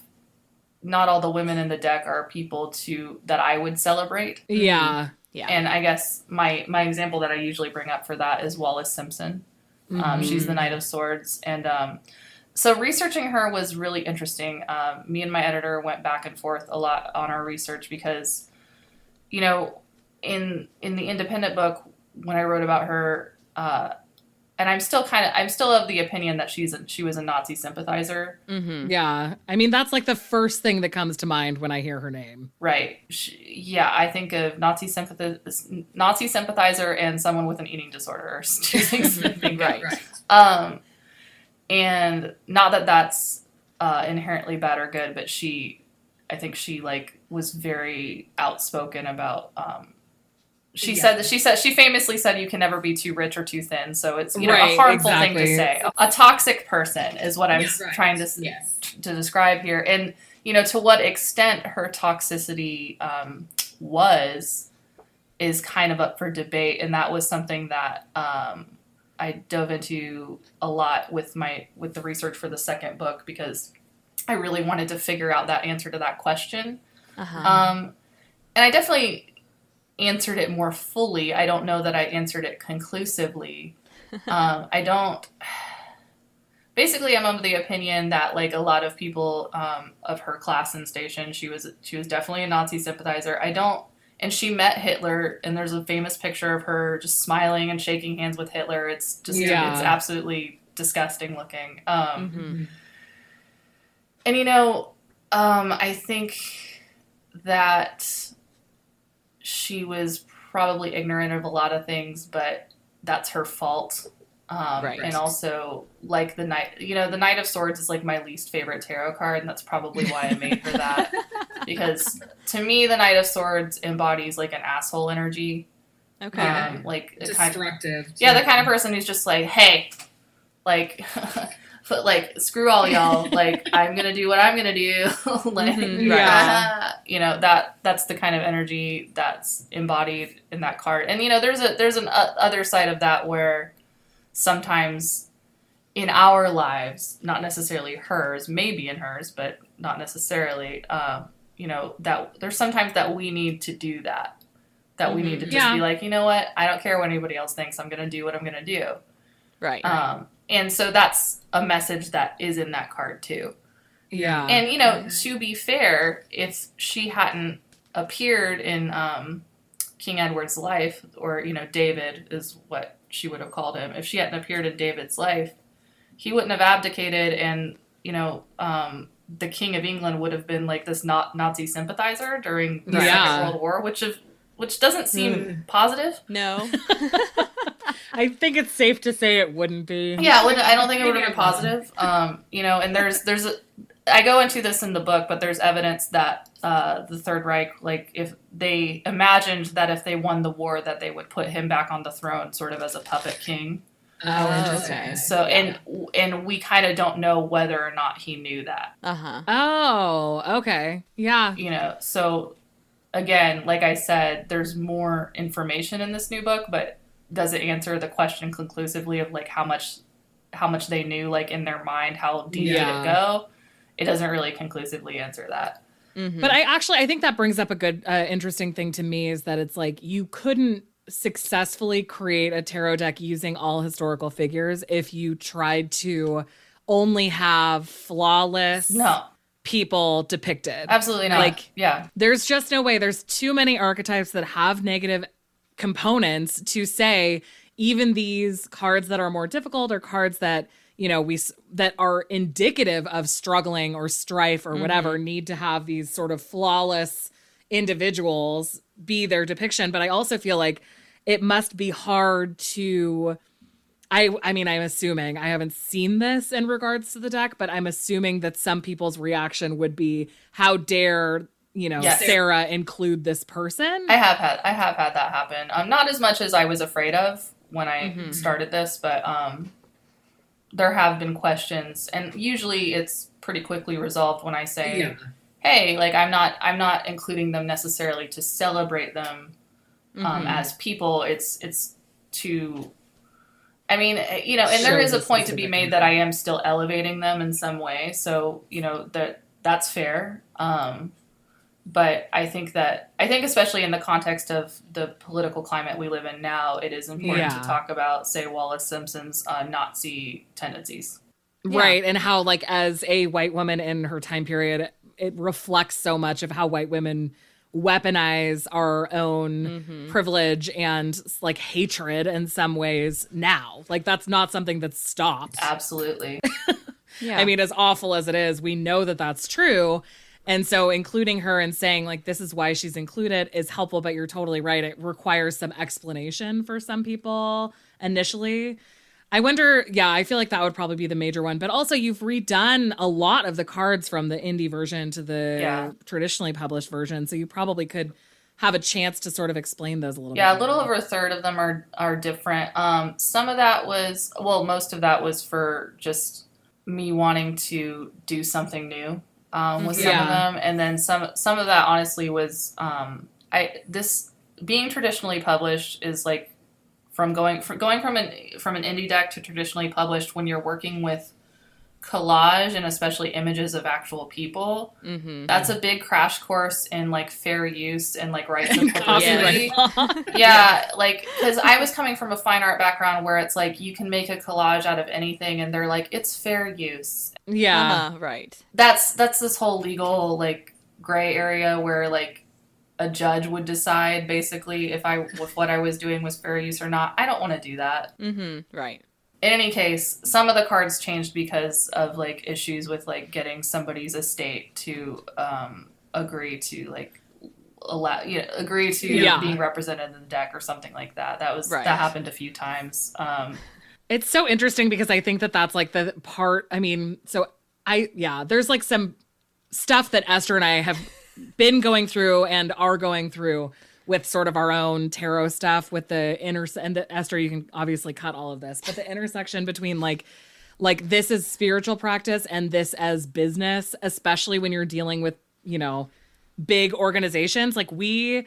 not all the women in the deck are people to that I would celebrate, Yeah. Yeah. and I guess my my example that I usually bring up for that is Wallis Simpson. Um, she's the Knight of Swords, and um, so researching her was really interesting. Um, me and my editor went back and forth a lot on our research because, you know, in in the independent book when I wrote about her, uh, and I'm still kind of I'm still of the opinion that she's a, she was a Nazi sympathizer, Mm-hmm. Yeah. I mean, that's like the first thing that comes to mind when I hear her name. right? She, yeah, I think of Nazi sympathizer, Nazi sympathizer, and someone with an eating disorder. Two things that think. Right. Right. Um, and not that that's uh, inherently bad or good, but she, I think she like was very outspoken about. Um, she Yeah. said that she said she famously said you can never be too rich or too thin. So it's you know Right, a harmful thing to say. A toxic person is what I'm Right. trying to Yes. to describe here, and you know to what extent her toxicity um, was is kind of up for debate, and that was something that um, I dove into a lot with my with the research for the second book because I really wanted to figure out that answer to that question. Uh-huh. Um, and I definitely answered it more fully. I don't know that I answered it conclusively. um, I don't. Basically, I'm of the opinion that, like a lot of people um, of her class and station, she was she was definitely a Nazi sympathizer. I don't, and she met Hitler, and there's a famous picture of her just smiling and shaking hands with Hitler. It's just Yeah. it's absolutely disgusting looking. Um, Mhm. and you know, um, I think that she was probably ignorant of a lot of things, but that's her fault. Um, Right. And also, like the knight, you know, the Knight of Swords is like my least favorite tarot card, and that's probably why I made her that. because to me, the Knight of Swords embodies like an asshole energy, Okay. um, like a kind of Destructive. yeah, the kind of person who's just like, hey, like, but like, screw all y'all. like, I'm gonna do what I'm gonna do. like, Mhm, right. ah, you know that that's the kind of energy that's embodied in that card. And you know, there's a there's an uh, other side of that where sometimes in our lives, not necessarily hers, maybe in hers, but not necessarily. Um, you know that there's sometimes that we need to do that. That we need to just Yeah. be like, you know what? I don't care what anybody else thinks. I'm gonna do what I'm gonna do. Right. Um, and so that's a message that is in that card too. Yeah. And you know, to be fair, if she hadn't appeared in um, King Edward's life, or you know, David is what she would have called him. If she hadn't appeared in David's life, he wouldn't have abdicated, and you know, um, the King of England would have been like this not Nazi sympathizer during the Yeah. Second World War, which of which doesn't seem Mm. positive. no. I think it's safe to say it wouldn't be. Yeah, it wouldn't- I don't think it would have Maybe been positive. Um, you know, and there's there's a, I go into this in the book, but there's evidence that uh, the Third Reich, like if they imagined that if they won the war, that they would put him back on the throne, sort of as a puppet king. Oh, interesting. okay. So and and we kind of don't know whether or not he knew that. Uh huh. Oh, okay. Yeah. You know, so again, like I said, there's more information in this new book, but does it answer the question conclusively of like how much how much they knew like in their mind, how deep Yeah. did it go? It doesn't really conclusively answer that. Mm-hmm. But I actually I think that brings up a good uh, interesting thing to me is that it's like you couldn't successfully create a tarot deck using all historical figures if you tried to only have flawless No, people depicted. absolutely not. Like- yeah, There's just no way. There's too many archetypes that have negative components to say even these cards that are more difficult or cards that you know we that are indicative of struggling or strife or whatever mm-hmm. need to have these sort of flawless individuals be their depiction. But i also feel like it must be hard to I I mean I'm assuming I haven't seen this in regards to the deck, but I'm assuming that some people's reaction would be how dare, you know, Yes. Sarah include this person? I have had I have had that happen. Um, not as much as I was afraid of when I Mm-hmm. started this, but um, there have been questions, and usually it's pretty quickly resolved when I say, Yeah. "Hey, like I'm not I'm not including them necessarily to celebrate them um, Mm-hmm. as people. It's it's to." I mean, eh, you know, and there a a point to be made that I am still elevating them in some way. So, you know, that that's fair. Um, but I think that I think especially in the context of the political climate we live in now, it is important Yeah. to talk about, say, Wallis Simpson's uh, Nazi tendencies. Right. And how, like, as a white woman in her time period, it reflects so much of how white women weaponize our own privilege and like hatred in some ways now. Like, that's not something that's stopped. Absolutely, yeah. I mean, as awful as it is, we know that that's true. And so including her and saying, like, this is why she's included is helpful, but you're totally right. It requires some explanation for some people initially. I wonder, yeah, I feel like that would probably be the major one. But also, you've redone a lot of the cards from the indie version to the Yeah. traditionally published version. So you probably could have a chance to sort of explain those a little yeah, bit. a little over a third of them are are different. Um, some of that was well, most of that was for just me wanting to do something new um, with some Yeah. of them, and then some some of that honestly was um, I this being traditionally published is like from going from going from an from an indie deck to traditionally published when you're working with collage and especially images of actual people mm-hmm. that's a big crash course in like fair use and like rights of Copyright publicity law. yeah, like because I was coming from a fine art background where it's like you can make a collage out of anything, and they're like it's fair use. yeah. Uh-huh, right. That's that's this whole legal like gray area where like a judge would decide basically if I if what I was doing was fair use or not. I don't want to do that. Mm-hmm. Right. In any case, some of the cards changed because of like issues with like getting somebody's estate to um, agree to like allow you know, agree to Yeah. being represented in the deck or something like that. That was Right. that happened a few times. Um, It's so interesting because I think that that's like the part. I mean, so I, yeah, there's like some stuff that Esther and I have been going through and are going through with sort of our own tarot stuff with the inner and the Esther, you can obviously cut all of this, but the intersection between like, like this is spiritual practice and this as business, especially when you're dealing with, you know, big organizations. Like we,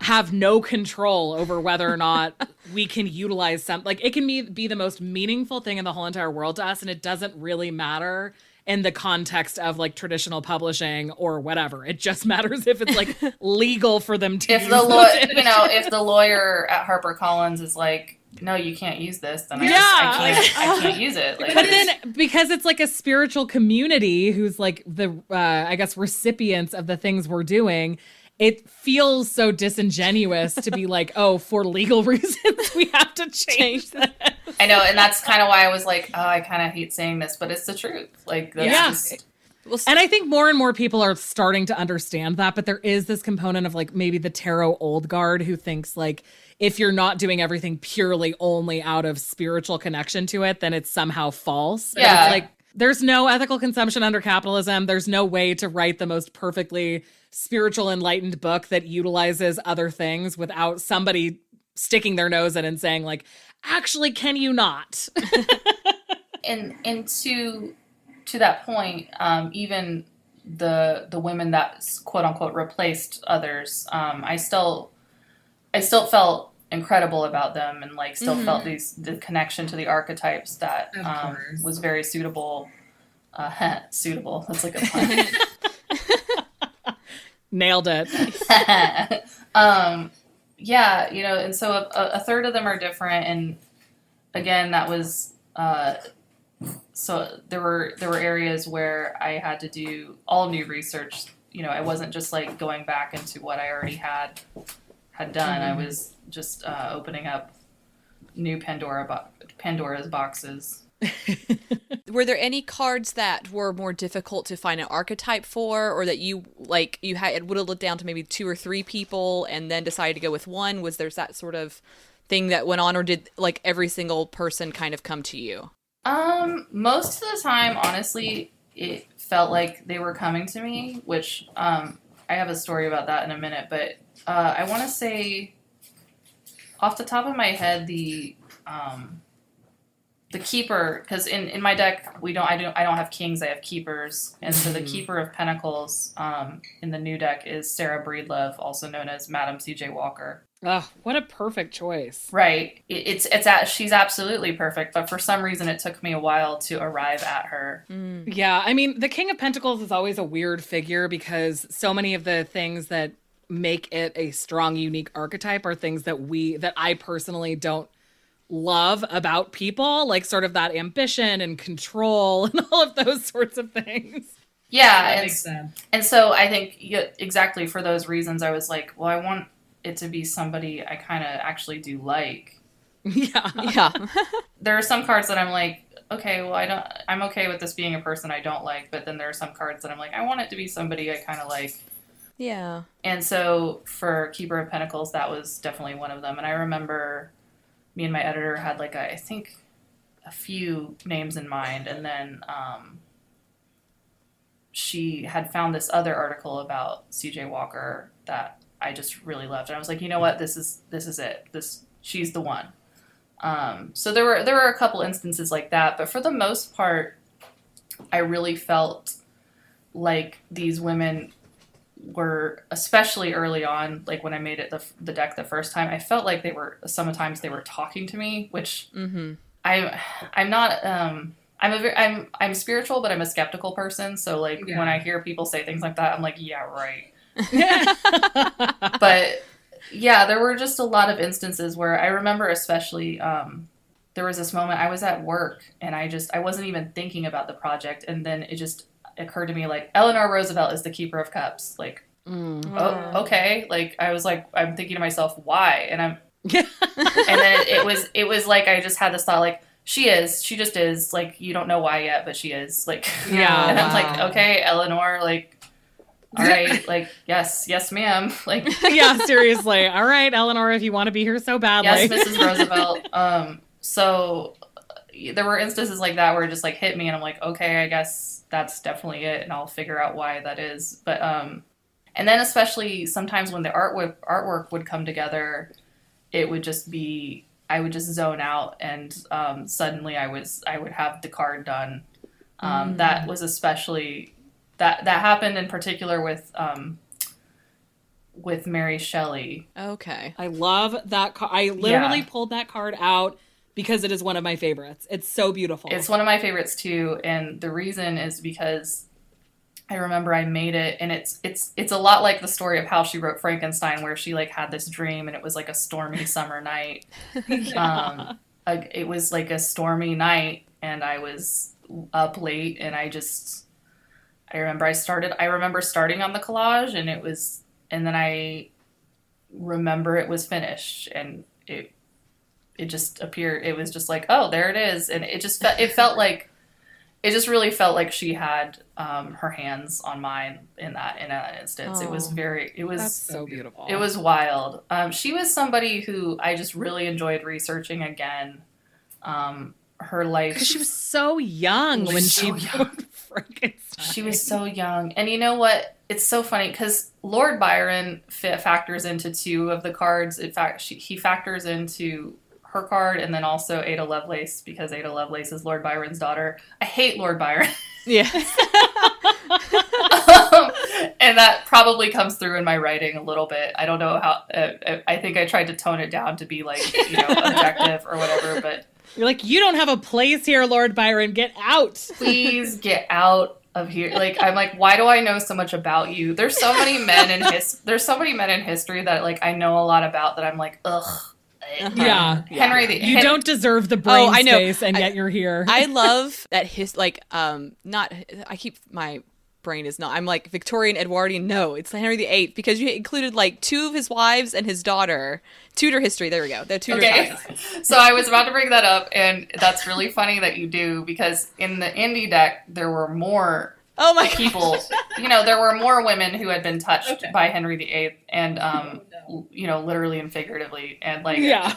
have no control over whether or not we can utilize some like it can be be the most meaningful thing in the whole entire world to us and it doesn't really matter in the context of like traditional publishing or whatever it just matters if it's like legal for them to if use the those law, you know, if the lawyer at HarperCollins is like, no, you can't use this, then I, just, Yeah. I can't, I can't use it. Like, but then because it's like a spiritual community who's like the uh, i guess recipients of the things we're doing it feels so disingenuous to be like oh for legal reasons we have to change that I know, and that's kind of why I was like, oh, I kind of hate saying this, but it's the truth. Like, that's Yeah. just, Well, s- And I think more and more people are starting to understand that, but there is this component of like maybe the tarot old guard who thinks like if you're not doing everything purely only out of spiritual connection to it, then it's somehow false. Yeah. It's like There's no ethical consumption under capitalism. There's no way to write the most perfectly spiritual, enlightened book that utilizes other things without somebody sticking their nose in and saying, like, actually, can you not? and and to to that point, um, even the the women that quote unquote replaced others, um, I still I still felt incredible about them and like still Mhm. felt these the connection to the archetypes that um, was very suitable. Uh, suitable. That's like a pun. Nailed it. um, yeah, you know, and so a, a third of them are different, and again, that was uh, so there were there were areas where I had to do all new research. You know, I wasn't just like going back into what I already had had done. I was just uh, opening up new Pandora bo- Pandora's boxes. Were there any cards that were more difficult to find an archetype for, or that you like you had whittled it down to maybe two or three people and then decided to go with one? Was there that sort of thing that went on, or did like every single person kind of come to you? Um, most of the time, honestly, it felt like they were coming to me, which um, I have a story about that in a minute. But uh, I want to say, off the top of my head, the um, the keeper, because in, in my deck we don't I don't I don't have kings, I have keepers, and so the Mhm. keeper of pentacles um, in the new deck is Sarah Breedlove, also known as Madam C.J. Walker. Oh, what a perfect choice. Right. It, it's it's at, she's absolutely perfect, but for some reason it took me a while to arrive at her. Mm. Yeah, I mean, the King of Pentacles is always a weird figure because so many of the things that make it a strong, unique archetype are things that we, that I personally don't love about people, like sort of that ambition and control and all of those sorts of things. Yeah, and, sense. and so I think yeah, exactly for those reasons I was like, well, I want it to be somebody I kind of actually do like. Yeah. Yeah. There are some cards that I'm like, okay, well, I don't, I'm okay with this being a person I don't like, but then there are some cards that I'm like, I want it to be somebody I kind of like. Yeah. And so for Keeper of Pentacles, that was definitely one of them. And I remember me and my editor had like a, I think a few names in mind, and then um, she had found this other article about C.J. Walker that I just really loved, and I was like, you know what, this is this is it. This she's the one. Um, so there were there were a couple instances like that, but for the most part, I really felt like these women were especially early on like when i made it the, the deck the first time i felt like they were sometimes they were talking to me which Mm-hmm. i i'm not um i'm a i'm i'm spiritual but i'm a skeptical person so like Yeah. when i hear people say things like that i'm like yeah right but yeah there were just a lot of instances where i remember especially um there was this moment i was at work and i just i wasn't even thinking about the project and then it just occurred to me like eleanor roosevelt is the keeper of cups. Like Mm. oh okay. Like i was like i'm thinking to myself why? And i'm and then it, it was it was like i just had this thought like she is she just is. Like you don't know why yet but she is. Like Yeah, and i'm like okay eleanor like all right like yes yes ma'am. Like yeah, seriously. All right, Eleanor, if you want to be here so badly. yes mrs roosevelt. Um so there were instances like that where it just like hit me and i'm like okay i guess that's definitely it and i'll figure out why that is but um and then especially sometimes when the artwork artwork would come together it would just be i would just zone out and um, suddenly i was i would have the card done um, Mm. that was especially that that happened in particular with um, with mary shelley Okay. I love that card. I literally Yeah. pulled that card out because it is one of my favorites. It's so beautiful. It's one of my favorites too, and the reason is because I remember I made it, and it's it's it's a lot like the story of how she wrote Frankenstein, where she like had this dream, and it was like a stormy summer night. Um, like, it was like a stormy night, and I was up late, and I just I remember I started. I remember starting on the collage, and it was, and then I remember it was finished, and it it just appeared it was just like oh there it is and it just fe- it felt like it just really felt like she had um, her hands on mine in that in that instance it was Oh. very it was so beautiful. it was wild um, she was somebody who i just really enjoyed researching again um, her life. Because she was so young when was she so young. Frankenstein. She was so young. And you know what? It's so funny because Lord Byron fa- factors into two of the cards. In fact, she, he factors into her card and then also Ada Lovelace because Ada Lovelace is Lord Byron's daughter. I hate Lord Byron. Yeah. and that probably comes through in my writing a little bit. I don't know how. Uh, I think I tried to tone it down to be like, you know, objective or whatever, but You're like, you don't have a place here, Lord Byron. Get out. please get out of here like i'm like why do i know so much about you there's so many men in his there's so many men in history that like i know a lot about that i'm like ugh Yeah. henry the You Hen- don't deserve the brain Oh, I know. space, and I- yet you're here. I love that his like um not I keep my brain is not I'm like Victorian Edwardian. No it's Henry VIII because you included like two of his wives and his daughter. Tudor history. There we go. The Tudor okay. so i was about to bring that up and that's really funny that you do because in the indie deck there were more oh my god people you know there were more women who had been touched Okay. by henry viii and um you know literally and figuratively. And like yeah.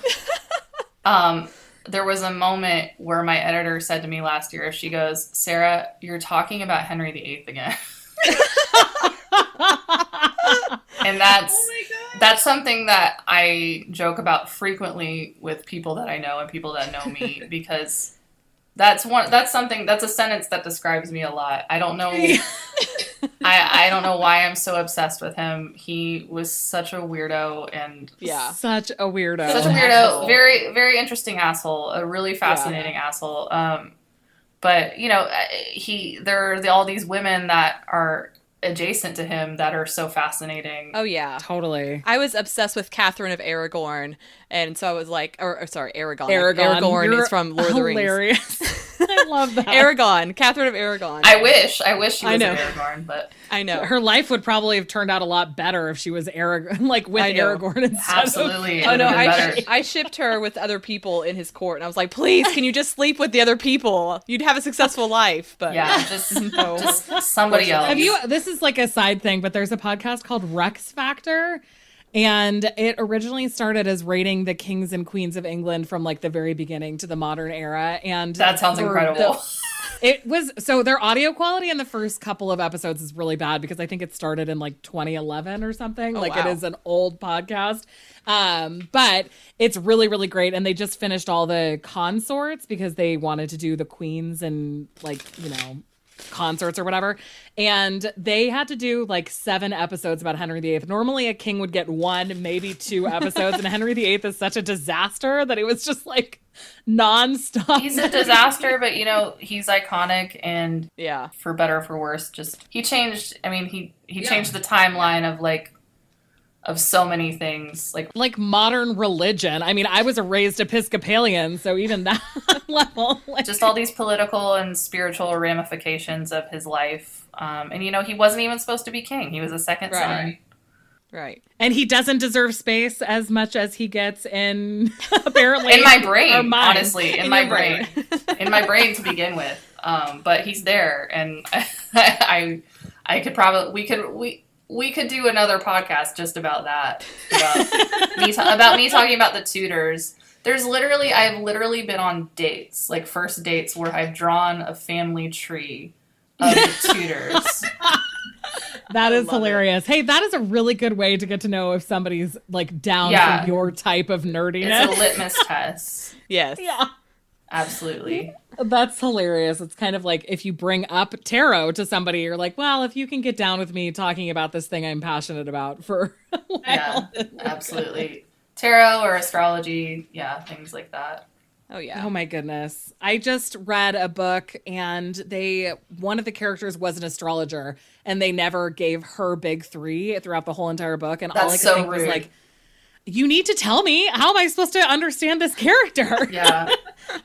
um there was a moment where my editor said to me last year she goes sarah you're talking about henry viii again. And that's Oh that's something that i joke about frequently with people that i know and people that know me because that's one that's something that's a sentence that describes me a lot. I don't know I, I don't know why i'm so obsessed with him. He was such a weirdo and yeah. Such a weirdo. such a weirdo. asshole. very very interesting asshole. A really fascinating asshole. Um but you know uh, he there are the, all these women that are adjacent to him that are so fascinating oh yeah Totally. I was obsessed with Catherine of Aragorn and so I was like or, or sorry Aragon Aragon. Aragorn You're is from Lord of the Rings hilarious. I love that. Aragon Catherine of Aragon i wish i wish she I know. an aragorn but I know Her life would probably have turned out a lot better if she was Aragorn, like with I know. Aragorn instead. absolutely it Oh no, I, better. I shipped her with other people in his court, and I was like, "Please, can you just sleep with the other people? You'd have a successful life." But yeah just, No. just somebody else have you? This is like a side thing, but there's a podcast called Rex Factor. And it originally started as rating the kings and queens of England from like the very beginning to the modern era. And that sounds incredible the- it was so their audio quality in the first couple of episodes is really bad because I think it started in like 2011 or something. Oh, like it wow. is an old podcast. Um, but it's really, really great. And they just finished all the consorts because they wanted to do the queens and like, you know, consorts or whatever. And they had to do like seven episodes about Henry VIII. Normally a king would get one, maybe two episodes, and Henry VIII is such a disaster that it was just like nonstop. he's a disaster but you know he's iconic and yeah, for better or for worse just he changed i mean he he Yeah. changed the timeline of like of so many things like like modern religion. I mean, I was a raised Episcopalian, so even that level, like, just all these political and spiritual ramifications of his life um, and you know he wasn't even supposed to be king he was a second son Right. right. and he doesn't deserve space as much as he gets in apparently in my brain honestly in, In my brain, brain. in my brain to begin with um, but he's there and i i could probably we could we we could do another podcast just about that about me, ta- about me talking about the Tudors there's literally i've literally been on dates like first dates where i've drawn a family tree of the Tudors that is I is love it. hilarious. Hey, that is a really good way to get to know if somebody's like down Yeah. for your type of nerdiness. it's a litmus test Yes. yeah. absolutely That's hilarious. It's kind of like if you bring up tarot to somebody, you're like, well, if you can get down with me talking about this thing I'm passionate about for a while. yeah absolutely tarot or astrology yeah things like that Oh yeah. Oh my goodness. I just read a book and they one of the characters was an astrologer and they never gave her big 3 throughout the whole entire book and all I could so think was like you need to tell me how am I supposed to understand this character? yeah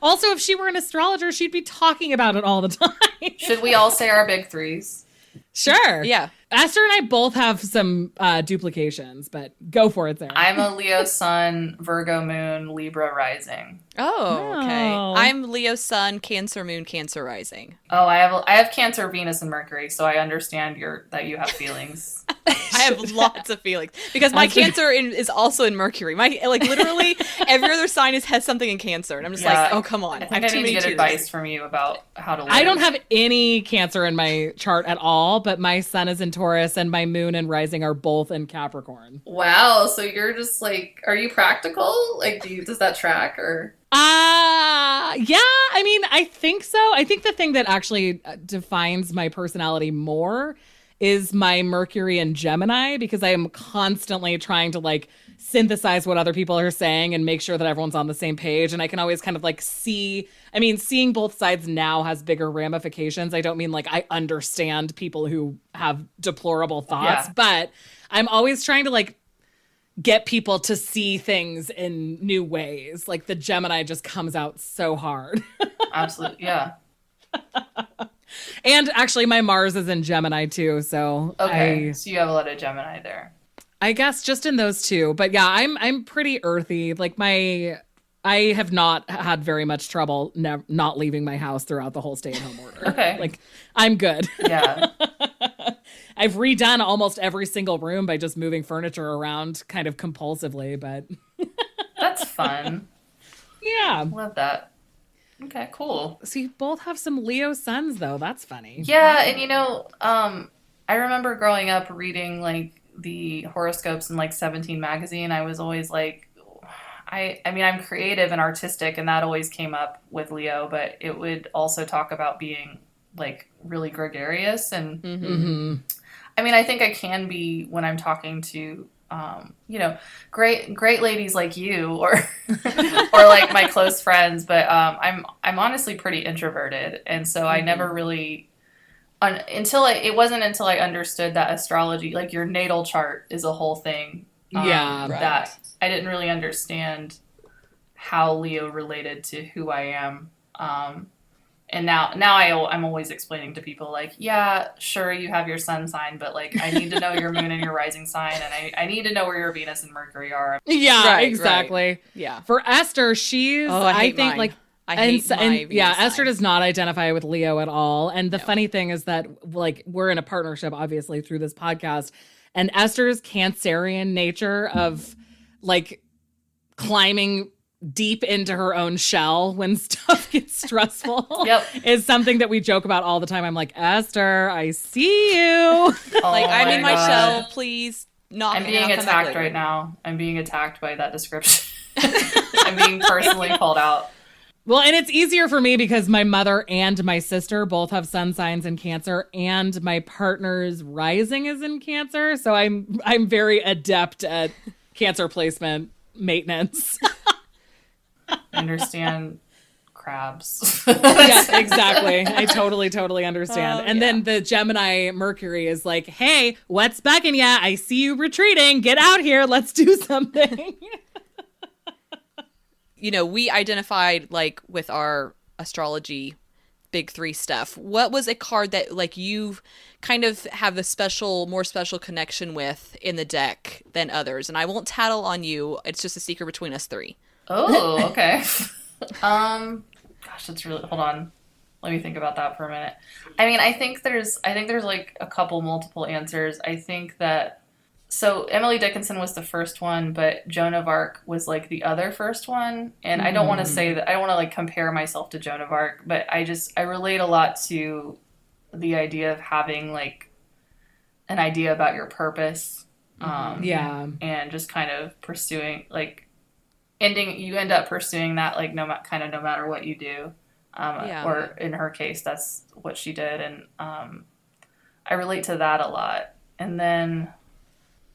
also, if she were an astrologer, she'd be talking about it all the time. should we all say our big threes sure. yeah. Esther and I both have some uh, duplications, but go for it, Sarah. I'm a Leo Sun, Virgo Moon, Libra Rising. Oh, okay. I'm Leo Sun, Cancer Moon, Cancer Rising. Oh, I have I have Cancer, Venus, and Mercury, so I understand your that you have feelings. I have lots of feelings because my Cancer in, is also in Mercury. My like literally every other sign is has something in Cancer, and I'm just Yeah, like, oh come on, I I, think I, have too need many to get twos. advice from you about how to. Live. I don't have any Cancer in my chart at all, but my sun is in Taurus and my moon and rising are both in Capricorn. Wow, so you're just like, are you practical? Like, do you does that track or? Uh yeah, I mean, I think so. I think the thing that actually uh, defines my personality more is my Mercury and Gemini because I am constantly trying to like synthesize what other people are saying and make sure that everyone's on the same page and I can always kind of like see I mean, seeing both sides now has bigger ramifications. I don't mean like I understand people who have deplorable thoughts, Yeah. but I'm always trying to like get people to see things in new ways. Like the Gemini just comes out so hard. Absolutely, yeah. and actually my Mars is in Gemini too, so Okay, I so you have a lot of Gemini there. I guess just in those two. But yeah, I'm I'm pretty earthy. Like my I have not had very much trouble nev- not leaving my house throughout the whole stay-at-home order. Okay. Like I'm good. Yeah, I've redone almost every single room by just moving furniture around kind of compulsively, but that's fun. yeah. Love that. Okay, cool. So you both have some Leo suns though. That's funny. Yeah, and you know, um, I remember growing up reading like the horoscopes in like 17 magazine. I was always like, I, I mean, I'm creative and artistic, and that always came up with Leo, but it would also talk about being like really gregarious. And Mhm. hmm I mean, I think I can be when I'm talking to, um, you know, great, great ladies like you, or, or like my close friends. But um, I'm, I'm honestly pretty introverted, and so I Mhm. never really, un, until I, it wasn't until I understood that astrology, like your natal chart, is a whole thing. um, Yeah. Right. that I didn't really understand how Leo related to who I am. Um, and now, now I, I'm always explaining to people like, yeah, sure, you have your sun sign, but like, I need to know your moon and your rising sign, and I, I need to know where your Venus and Mercury are. Yeah, Right, exactly. Yeah. For Esther, she's Oh, I, hate think mine. like I and, hate so- my and Venus yeah, sign. Esther does not identify with Leo at all. And the No. funny thing is that like we're in a partnership, obviously, through this podcast. And Esther's Cancerian nature of like climbing deep into her own shell when stuff gets stressful Yep. is something that we joke about all the time. I'm like, Esther, I see you. Like Oh I'm in my God. shell. Please Not I'm being and I'll come back attacked right now. I'm being attacked by that description. I'm being personally called out. Well, and it's easier for me because my mother and my sister both have sun signs in Cancer, and my partner's rising is in Cancer, so I'm I'm very adept at Cancer placement maintenance. Understand crabs. yeah, exactly. I totally, totally understand. Oh, and yeah. then the Gemini Mercury is like, "Hey, what's bugging ya? I see you retreating. Get out here. Let's do something." you know, we identified like with our astrology big three stuff. What was a card that like you kind of have a special, more special connection with in the deck than others? And I won't tattle on you. It's just a secret between us three. Oh, okay. um, gosh, that's really. Hold on. Let me think about that for a minute. I mean, I think there's, I think there's like a couple multiple answers. I think that. So Emily Dickinson was the first one, but Joan of Arc was like the other first one. And I don't want to Mhm. say that I don't want to like compare myself to Joan of Arc, but I just I relate a lot to the idea of having like an idea about your purpose. Um, yeah. and just kind of pursuing like ending you end up pursuing that like no ma- kind of no matter what you do um, Yeah. or in her case that's what she did and um, i relate to that a lot and then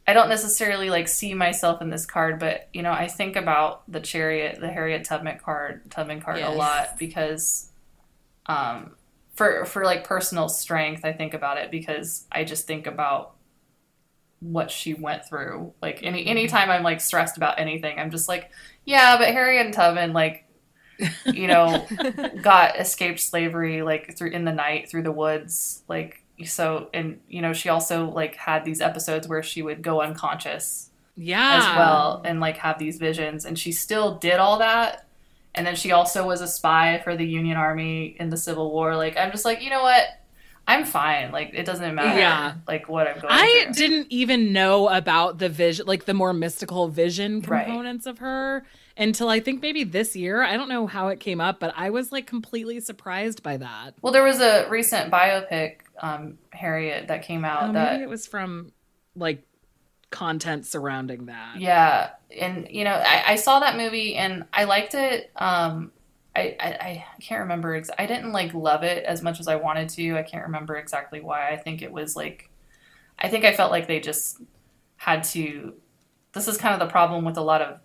i don't necessarily like see myself in this card but you know i think about the chariot the harriet tubman card tubman card Yes. a lot because um, for for like personal strength i think about it because i just think about what she went through. Like any anytime I'm like stressed about anything, I'm just like, yeah, but Harriet Tubman like you know got escaped slavery like through in the night through the woods like so and you know she also like had these episodes where she would go unconscious Yeah. as well and like have these visions and she still did all that and then she also was a spy for the union army in the civil war like i'm just like you know what i'm fine like it doesn't matter Yeah. like what i'm going through. I through didn't even know about the vision, like the more mystical vision Right. components of her until I think maybe this year. I don't know how it came up, but I was like completely surprised by that. well there was a recent biopic um harriet that came out Oh, that maybe it was from like content surrounding that. Yeah, and you know, I, I saw that movie and I liked it. Um, I, I I can't remember. Ex- I didn't like love it as much as I wanted to. I can't remember exactly why. I think it was like, I think I felt like they just had to. This is kind of the problem with a lot of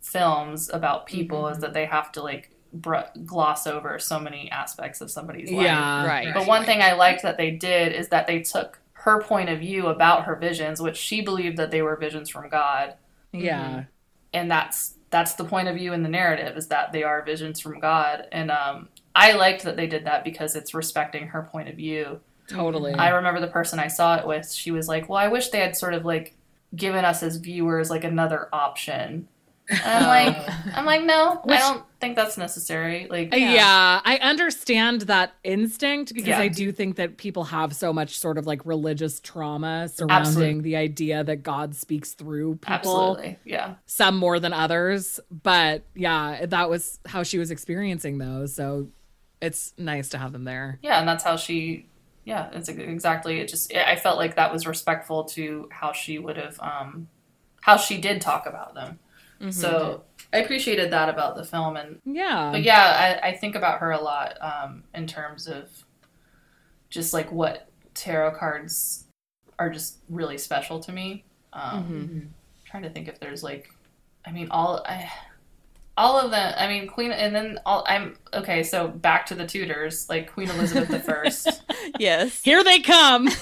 films about people is that they have to like br- gloss over so many aspects of somebody's life. Yeah. Right. But one thing I liked that they did is that they took her point of view about her visions, which she believed that they were visions from God, Yeah. and that's that's the point of view in the narrative is that they are visions from God. And um, I liked that they did that because it's respecting her point of view. Totally. I remember the person I saw it with, she was like, "Well, I wish they had sort of like given us as viewers like another option." And I'm like, I'm like, no, Which- I don't think that's necessary. Like, Uh, yeah. I understand that instinct because Yeah. I do think that people have so much sort of like religious trauma surrounding Absolutely. the idea that God speaks through people, absolutely, yeah. some more than others. But yeah, that was how she was experiencing those. So it's nice to have them there. Yeah, and that's how she. Yeah, it's exactly. It just I felt like that was respectful to how she would have, um, how she did talk about them. So I appreciated that about the film, and Yeah. but yeah, I, I think about her a lot um, in terms of just like what tarot cards are just really special to me. Um, Trying to think if there's like, I mean, all I, all of them. I mean, Queen, and then all I'm okay. So back to the Tudors, like Queen Elizabeth the First. Yes. Here they come.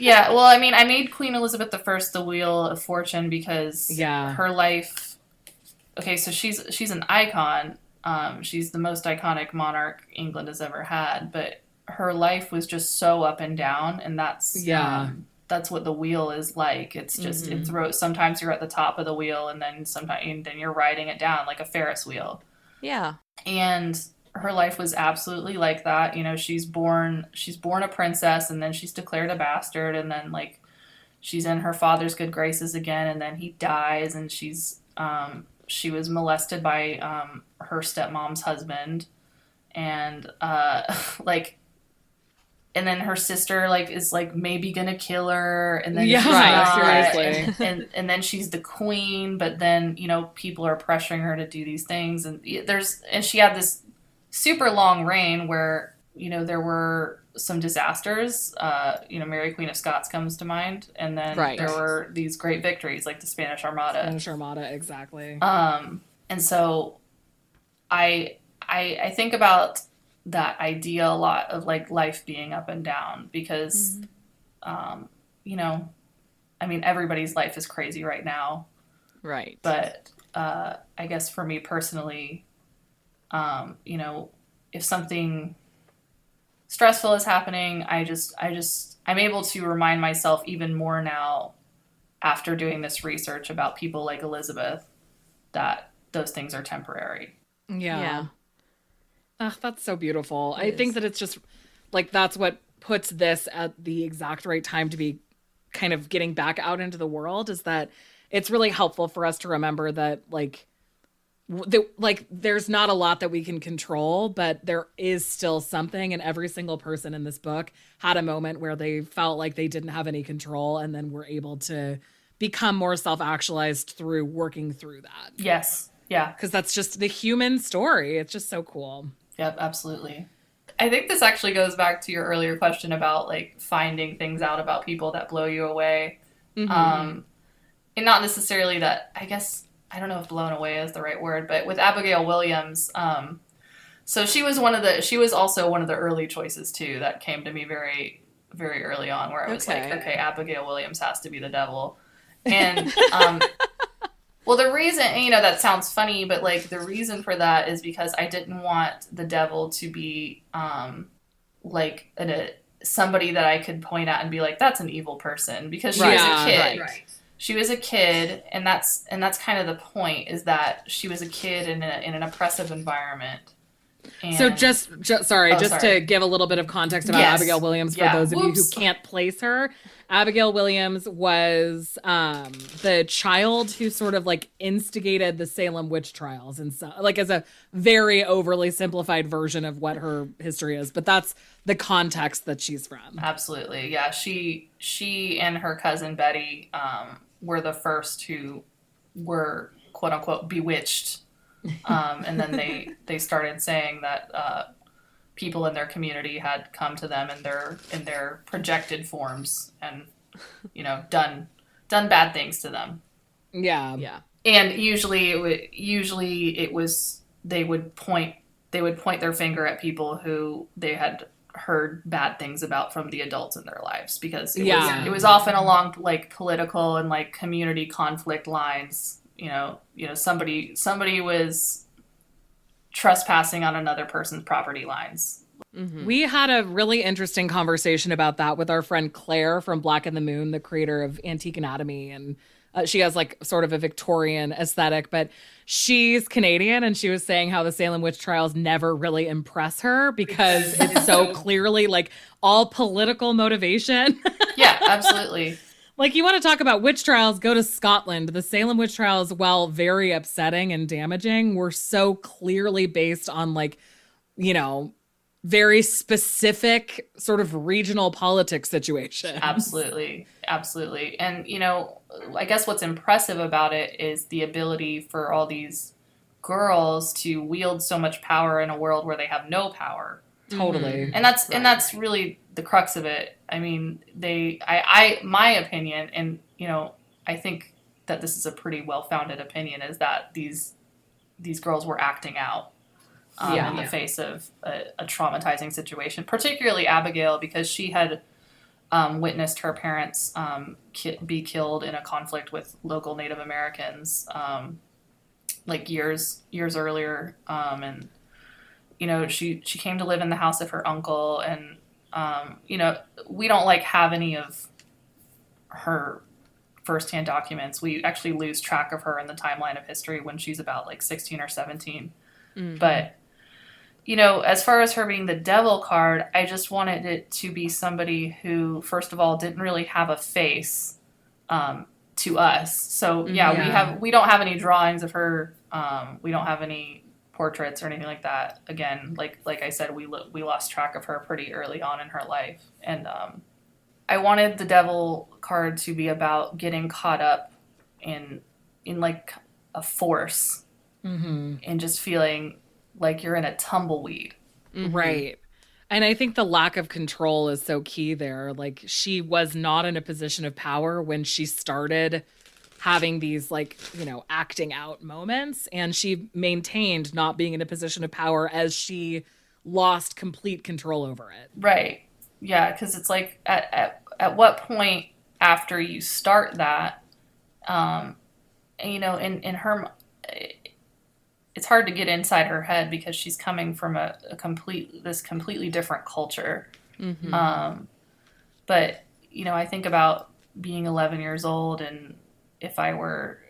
Yeah, well, I mean, I made Queen Elizabeth I the Wheel of Fortune because Yeah. her life. Okay, so she's she's an icon. Um, she's the most iconic monarch England has ever had, but her life was just so up and down, and that's Yeah. um, that's what the wheel is like. It's just it throws. Sometimes you're at the top of the wheel, and then sometimes and then you're riding it down like a Ferris wheel Yeah. and her life was absolutely like that you know she's born she's born a princess and then she's declared a bastard and then like she's in her father's good graces again and then he dies and she's um she was molested by um her stepmom's husband. And uh like and then her sister like is like maybe gonna kill her. And then Yeah, she's not, seriously. and, and and then she's the queen. But then you know people are pressuring her to do these things. And there's and she had this super long reign where you know there were some disasters uh you know mary queen of scots comes to mind and then Right. there were these great victories like the spanish armada Spanish Armada, exactly. um, and so I, I I think about that idea a lot of like life being up and down because um, you know, I mean everybody's life is crazy right now, Right. but uh, I guess for me personally, um, you know, if something stressful is happening, I just I just I'm able to remind myself even more now after doing this research about people like Elizabeth that those things are temporary. yeah. yeah. Ugh, that's so beautiful. I It think that it's just like that's what puts this at the exact right time to be kind of getting back out into the world is that it's really helpful for us to remember that like like there's not a lot that we can control but there is still something and every single person in this book had a moment where they felt like they didn't have any control and then were able to become more self-actualized through working through that Yes. Yeah. because that's just the human story it's just so cool Yep, absolutely. I think this actually goes back to your earlier question about like finding things out about people that blow you away. Um, and not necessarily that, I guess, I don't know if blown away is the right word, but with Abigail Williams, um, so she was one of the, she was also one of the early choices too that came to me very, very early on where I was like, Okay. okay, Abigail Williams has to be the devil. And, um, well, the reason, you know, that sounds funny, but like the reason for that is because I didn't want the devil to be um, like an, a, somebody that I could point at and be like, that's an evil person because she Right. was a kid. right. She was a kid, and that's and that's kind of the point is that she was a kid in a, in an oppressive environment. And So just, just sorry, Oh, just to give a little bit of context about Yes. Abigail Williams for Yeah. those of Whoops. you who can't place her. Abigail Williams was um, the child who sort of like instigated the Salem witch trials and so like as a very overly simplified version of what her history is, but that's the context that she's from. Absolutely, yeah. She she and her cousin Betty um, were the first who were quote unquote bewitched, um, and then they they started saying that uh, people in their community had come to them in their in their projected forms and you know done done bad things to them. Yeah. Yeah. And usually it would usually it was they would point they would point their finger at people who they had heard bad things about from the adults in their lives because it Yeah. was it was often along like political and like community conflict lines you know you know somebody somebody was trespassing on another person's property lines mm-hmm. We had a really interesting conversation about that with our friend Claire from Black and the Moon, the creator of Antique Anatomy. And uh, she has like sort of a Victorian aesthetic, but she's Canadian. And she was saying how the Salem witch trials never really impress her because it's so clearly like all political motivation. yeah absolutely like you want to talk about witch trials, go to Scotland. The Salem witch trials, while very upsetting and damaging, were so clearly based on like, you know, very specific sort of regional politics situation. absolutely absolutely and you know i guess what's impressive about it is the ability for all these girls to wield so much power in a world where they have no power Totally. and that's Right. and that's really the crux of it i mean they i i my opinion and you know i think that this is a pretty well-founded opinion is that these these girls were acting out um, Yeah. in the Yeah. face of a, a traumatizing situation particularly abigail because she had um, witnessed her parents um, ki- be killed in a conflict with local native americans um, like years years earlier um, and you know she she came to live in the house of her uncle and um, you know we don't like have any of her firsthand documents. We actually lose track of her in the timeline of history when she's about like 16 or 17 but you know as far as her being the devil card i just wanted it to be somebody who first of all didn't really have a face um, to us. So yeah, we have we don't have any drawings of her um, we don't have any portraits or anything like that. Again like like i said we lo- we lost track of her pretty early on in her life. And um, i wanted the devil card to be about getting caught up in in like a force hmm and just feeling like you're in a tumbleweed Right. And I think the lack of control is so key there. Like she was not in a position of power when she started having these like, you know, acting out moments and she maintained not being in a position of power as she lost complete control over it. Right. Yeah, because it's like at, at at what point after you start that, um, you know, in in her, it's hard to get inside her head because she's coming from a, a complete this completely different culture. Um, but you know, I think about being 11 years old and if I were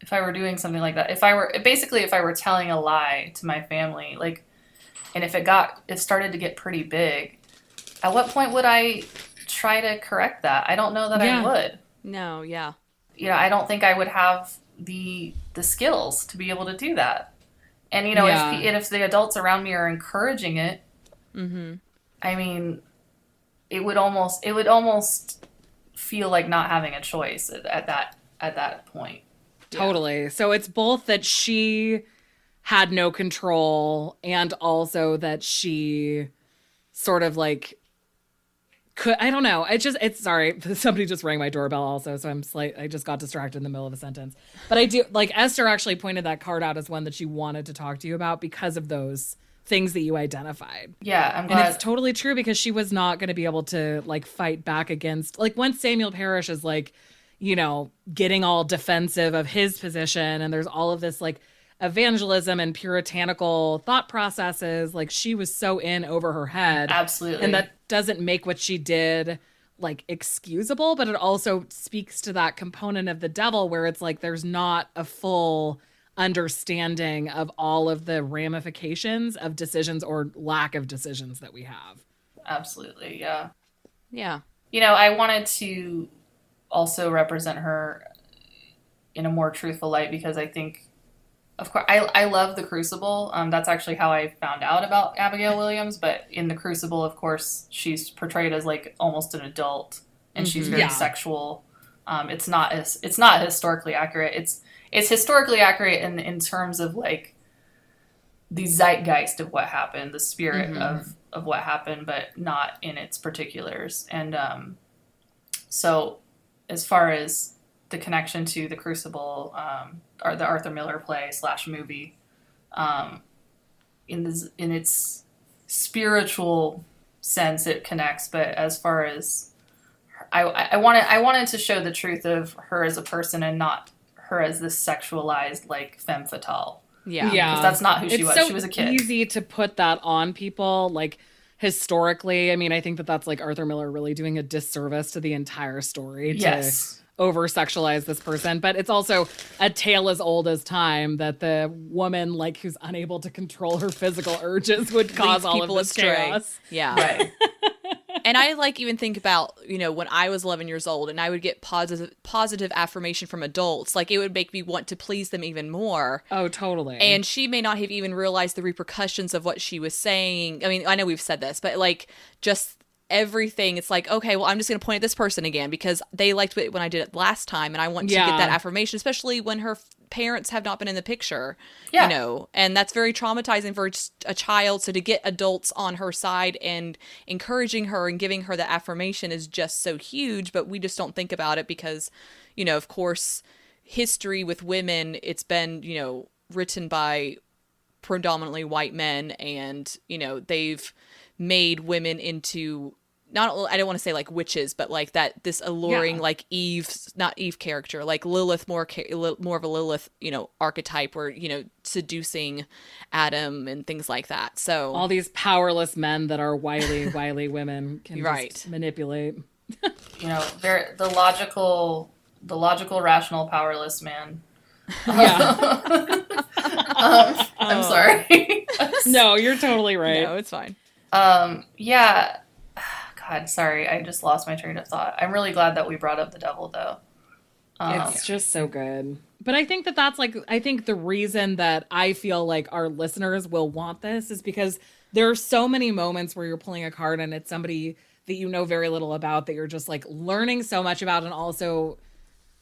if I were doing something like that, if I were basically if I were telling a lie to my family, like and if it got it started to get pretty big, at what point would I try to correct that? I don't know that Yeah. I would. No, yeah. You know, I don't think I would have the the skills to be able to do that. And you know, Yeah. if and if the adults around me are encouraging it, Mm-hmm. I mean, it would almost it would almost feel like not having a choice at, at that at that point. Totally. So it's both that she had no control and also that she sort of like could I don't know. I just it's sorry. Somebody just rang my doorbell also, so I'm slight I just got distracted in the middle of a sentence. But I do like Esther actually pointed that card out as one that she wanted to talk to you about because of those things that you identified. Yeah, I'm glad. And it's totally true because she was not going to be able to like fight back against like once Samuel Parris is like, you know, getting all defensive of his position and there's all of this like evangelism and puritanical thought processes. Like she was so in over her head. Absolutely. And that doesn't make what she did like excusable, but it also speaks to that component of the devil where it's like there's not a full understanding of all of the ramifications of decisions or lack of decisions that we have. Absolutely, yeah. Yeah. You know, I wanted to also represent her in a more truthful light because I think of course I, I love the crucible. Um, that's actually how i found out about abigail williams but in the crucible of course she's portrayed as like almost an adult and she's very Yeah. sexual. Um, it's not as it's not historically accurate. It's it's historically accurate in in terms of like the zeitgeist of what happened the spirit Mhm. of of what happened but not in its particulars. And um so as far as the connection to the Crucible, um, or the Arthur Miller play slash movie, um, in this in its spiritual sense, it connects. But as far as I, I wanted, I wanted to show the truth of her as a person and not her as this sexualized like femme fatale. Yeah. Yeah. Because that's not who she it's was. so she was a kid. easy to put that on people like historically i mean i think that that's like arthur miller really doing a disservice to the entire story to Yes. Over sexualize this person but it's also a tale as old as time that the woman like who's unable to control her physical urges would cause all of people this astray. chaos Yeah. Right. and I like even think about you know when I was 11 years old and I would get positive positive affirmation from adults like it would make me want to please them even more oh totally and she may not have even realized the repercussions of what she was saying I mean I know we've said this but like just everything. It's like okay well I'm just going to point at this person again because they liked it when I did it last time and I want to get that affirmation especially when her f- parents have not been in the picture Yeah. you know? And that's very traumatizing for a child so to get adults on her side and encouraging her and giving her the affirmation is just so huge but we just don't think about it because you know of course history with women it's been you know written by predominantly white men and you know they've made women into not I don't want to say like witches, but like that this alluring Yeah. like Eve, not Eve character, like Lilith more more of a Lilith, you know, archetype where you know seducing Adam and things like that. So all these powerless men that are wily wily women can Right. just manipulate you know, very the logical, the logical, rational, powerless man. yeah Um, I'm Oh. sorry. no you're totally right no, it's fine. Um, yeah. God, sorry, I just lost my train of thought. I'm really glad that we brought up the devil, though. Um, It's just so good. But I think that that's like, I think the reason that I feel like our listeners will want this is because there are so many moments where you're pulling a card and it's somebody that you know very little about that you're just like learning so much about and also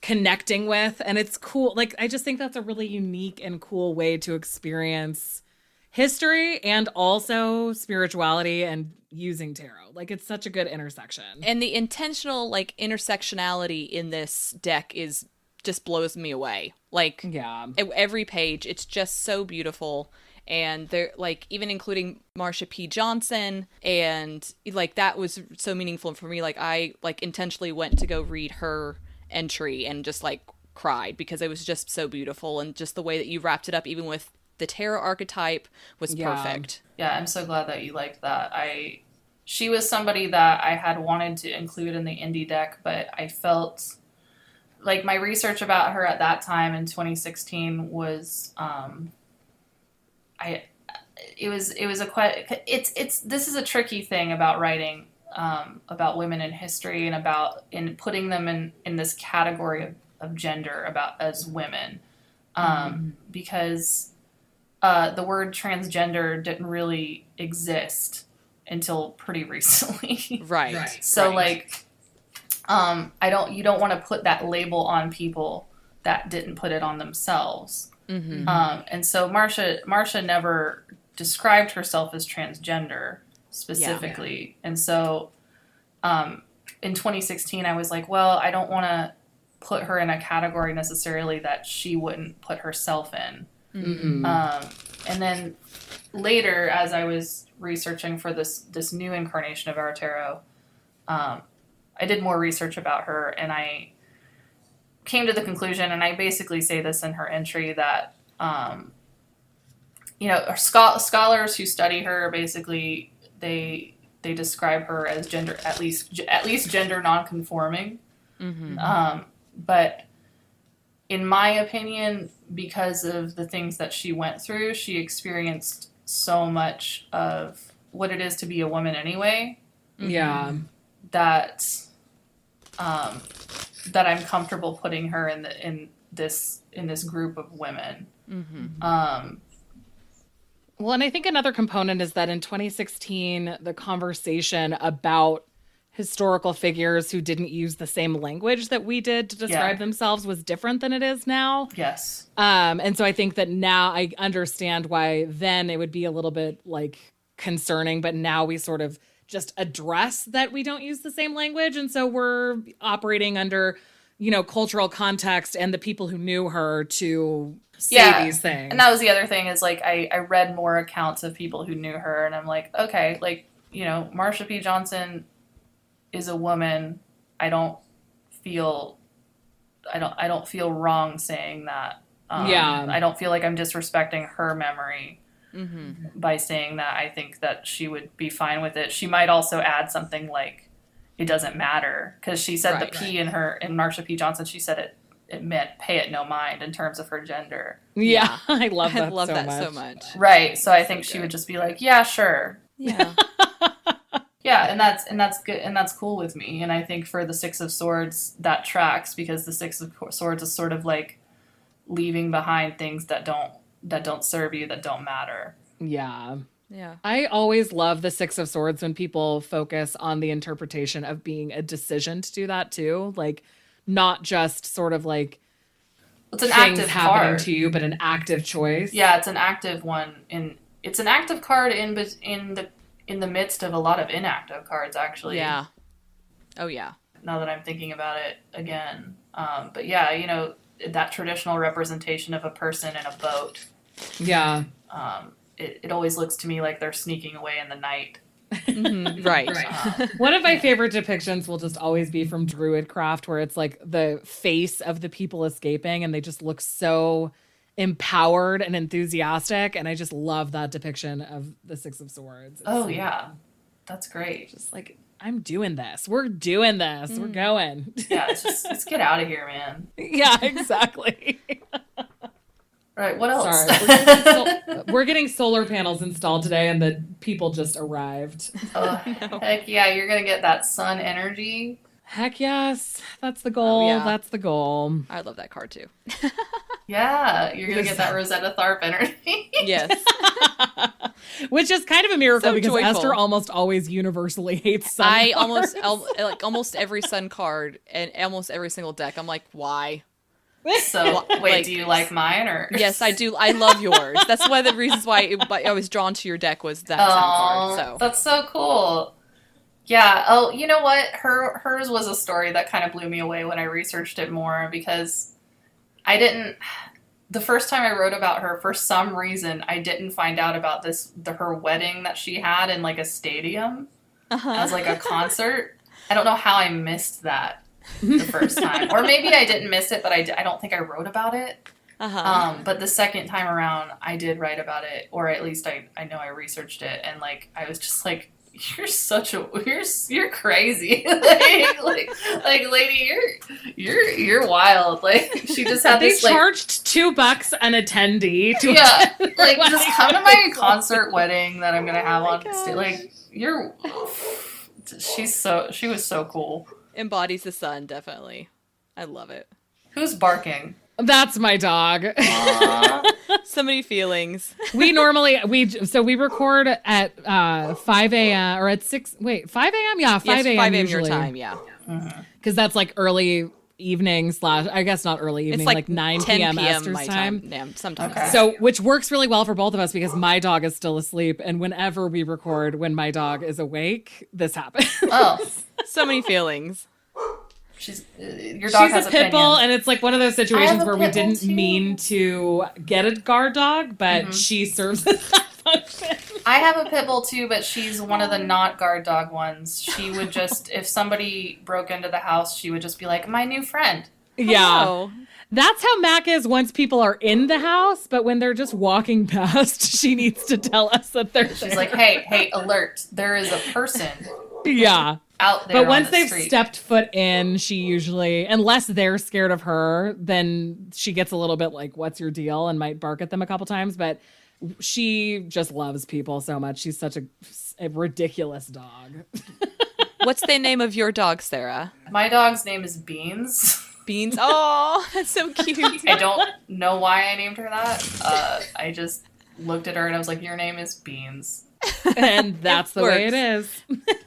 connecting with. And it's cool. Like, I just think that's a really unique and cool way to experience history and also spirituality and using tarot. Like, it's such a good intersection. And the intentional like intersectionality in this deck is just blows me away. Like yeah. every page it's just so beautiful and they're like even including marsha p johnson and like that was so meaningful for me like i like intentionally went to go read her entry and just like cried because it was just so beautiful and just the way that you wrapped it up even with the tarot archetype was Yeah. perfect yeah, I'm so glad that you liked that. I, she was somebody that I had wanted to include in the indie deck, but I felt like my research about her at that time in 2016 was, um, I, it was it was a quite it's it's this is a tricky thing about writing um, about women in history and about in putting them in in this category of, of gender about as women um, because uh, the word transgender didn't really exist until pretty recently. right, so right. like um, I don't you don't want to put that label on people that didn't put it on themselves. Mhm. Um, and so Marsha Marsha never described herself as transgender specifically. And so um, in 2016 I was like, well, I don't want to put her in a category necessarily that she wouldn't put herself in. Mhm. Um, and then later, as I was researching for this this new incarnation of our um, I did more research about her, and I came to the conclusion, and I basically say this in her entry that um, you know, scholars who study her basically they they describe her as gender at least at least gender nonconforming. Mm-hmm. Um, but in my opinion, because of the things that she went through, she experienced so much of what it is to be a woman anyway Yeah. that um, that I'm comfortable putting her in the in this in this group of women. Mm-hmm. Um, Well, and I think another component is that in 2016, the conversation about historical figures who didn't use the same language that we did to describe Yeah. themselves was different than it is now. yes, Um, and so I think that now I understand why then it would be a little bit like concerning, but now we sort of just address that we don't use the same language. And so we're operating under, you know, cultural context and the people who knew her to say Yeah, these things. and that was the other thing is like I I read more accounts of people who knew her, and I'm like, okay, like you know, Marsha P. Johnson is a woman. I don't feel, I don't I don't feel wrong saying that. Um, Yeah. I don't feel like I'm disrespecting her memory. Mm-hmm. by saying that I think that she would be fine with it. She might also add something like it doesn't matter because she said Right, the P in her in Marsha P Johnson she said it it meant pay it no mind in terms of her gender. yeah, I love that, I love so, that much. so much. Right. So I think So she would just be like, "Yeah, sure." Yeah. Yeah, and that's and that's good and that's cool with me. And I think for the 6 of swords that tracks because the 6 of swords is sort of like leaving behind things that don't that don't serve you that don't matter. Yeah. yeah. I always love the Six of Swords when people focus on the interpretation of being a decision to do that too. Like, not just sort of like It's an things active happening card. to you, but an active choice. Yeah, it's an active one in it's an active card in bet- in the in the midst of a lot of inactive cards actually. Yeah. Oh yeah. Now that I'm thinking about it again. Um, but yeah, you know, that traditional representation of a person in a boat. Yeah. Um, it, it always looks to me like they're sneaking away in the night. Mhm. Right. Uh, One of my favorite depictions will just always be from Druidcraft, where it's like the face of the people escaping and they just look so empowered and enthusiastic. And I just love that depiction of the Six of Swords. It's oh so- yeah, that's great. Just like, I'm doing this. We're doing this. We're mm. going. Yeah, it's just let's get out of here, man. yeah, exactly. All right, what else? Sorry. We're getting, sol- we're getting solar panels installed today, and the people just arrived. oh, heck yeah, you're gonna get that sun energy. Heck yes. That's the oh, goal. yeah. That's the goal. I love that card too. Yeah, you're gonna get that Rosetta Tharpe energy. Yes. Which is kind of a miracle So because joyful. Esther almost always universally hates sun. I cards. almost al- like almost every sun card and almost every single deck. I'm like, why? So wait, Like- do you like mine or? Yes, I do. I love yours. That's one of the reasons why it, I was drawn to your deck was that sun Oh, card. So that's so cool. Yeah. Oh, you know what? Her hers was a story that kind of blew me away when I researched it more because I didn't. The first time I wrote about her, for some reason, I didn't find out about this the her wedding that she had in like a stadium uh-huh. as like a concert. I don't know how I missed that the first time, or maybe I didn't miss it, but I, I don't think I wrote about it. uh-huh. Um, but the second time around, I did write about it, or at least I, I know I researched it, and like I was just like, "You're such a you're you're crazy, like, like like lady, you're you're you're wild." Like she just had they this like charged two bucks an attendee to yeah, attend like her just wedding. come to my concert wedding that I'm gonna have Oh my on sta- gosh. like you're. She's so she was so cool. Embodies the sun, definitely. I love it. Who's barking? That's my dog. So many feelings. we normally we so we record at uh 5 a.m. or at 6 wait 5 a.m. yeah 5 yes, a.m. 5 a.m. your usually. time, yeah. because that's like early evening slash I guess not early evening It's like, like, 9 10 p.m. p.m. Esther's my time. time. Yeah, sometimes. Okay. So, which works really well for both of us because my dog is still asleep, and whenever we record, when my dog is awake, this happens. oh, So many feelings. She's uh, your dog She's has a pit bull, and it's like one of those situations where we didn't too. mean to get a guard dog, but Mm-hmm. she serves as that function. I have a pit bull too, but she's one of the not guard dog ones. She would just, if somebody broke into the house, she would just be like, "My new friend." Yeah. Oh. That's how Mac is once people are in the house, but when they're just walking past, she needs to tell us that they're She's like, hey, hey, alert! There is a person yeah. Out there. But on once the they've street. stepped foot in, she usually, unless they're scared of her, then she gets a little bit like, "What's your deal?" and might bark at them a couple times. But she just loves people so much. She's such a, a ridiculous dog. What's the name of your dog, Sarah? my dog's name is Beans. Beans. Oh, that's so cute. I don't know why I named her that. Uh, I just looked at her and I was like, "Your name is Beans." and that's the way it is.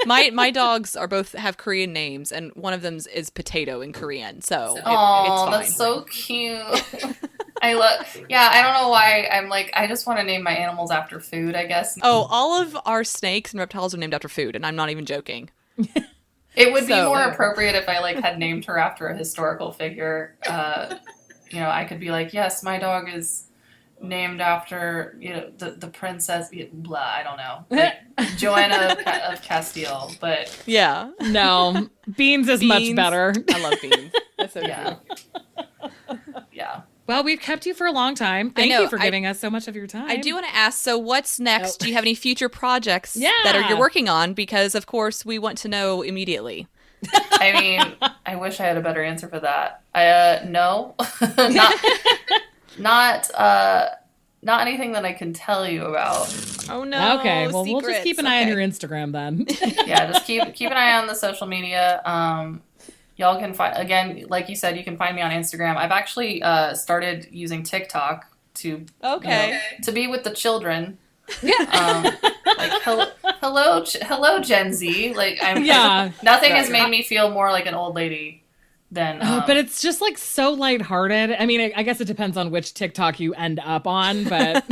my my dogs are both have Korean names, and one of them is potato in Korean. So Oh, it's fine. that's so cute. I love. Yeah, I don't know why. I'm like, I just want to name my animals after food. I guess. Oh, all of our snakes and reptiles are named after food, and I'm not even joking. It would be more appropriate if I like had named her after a historical figure. Uh, you know, I could be like, yes, my dog is named after you know the the princess. Blah, I don't know, like Joanna of, of Castile. But Yeah, No, Beans is much better. I love beans. That's so yeah, cute. yeah. Well, we've kept you for a long time. Thank know, you for I- giving us so much of your time. I do want to ask. So, what's next? Oh. Do you have any future projects yeah. that are you're working on? Because of course, we want to know immediately. I mean, I wish I had a better answer for that. I uh, no, not not uh, not anything that I can tell you about. Oh no. okay, well, we'll just keep an eye on your Instagram then. yeah, just keep keep an eye on the social media. Um, y'all can find again, like you said, you can find me on Instagram. I've actually uh, started using TikTok to you know, Okay. to be with the children. Yeah. Um, like hello, hello, hello, Gen Z. Like I'm Yeah. Nothing has made me feel more like an old lady than. Oh, um, but it's just like so lighthearted. I mean, I, I guess it depends on which TikTok you end up on, but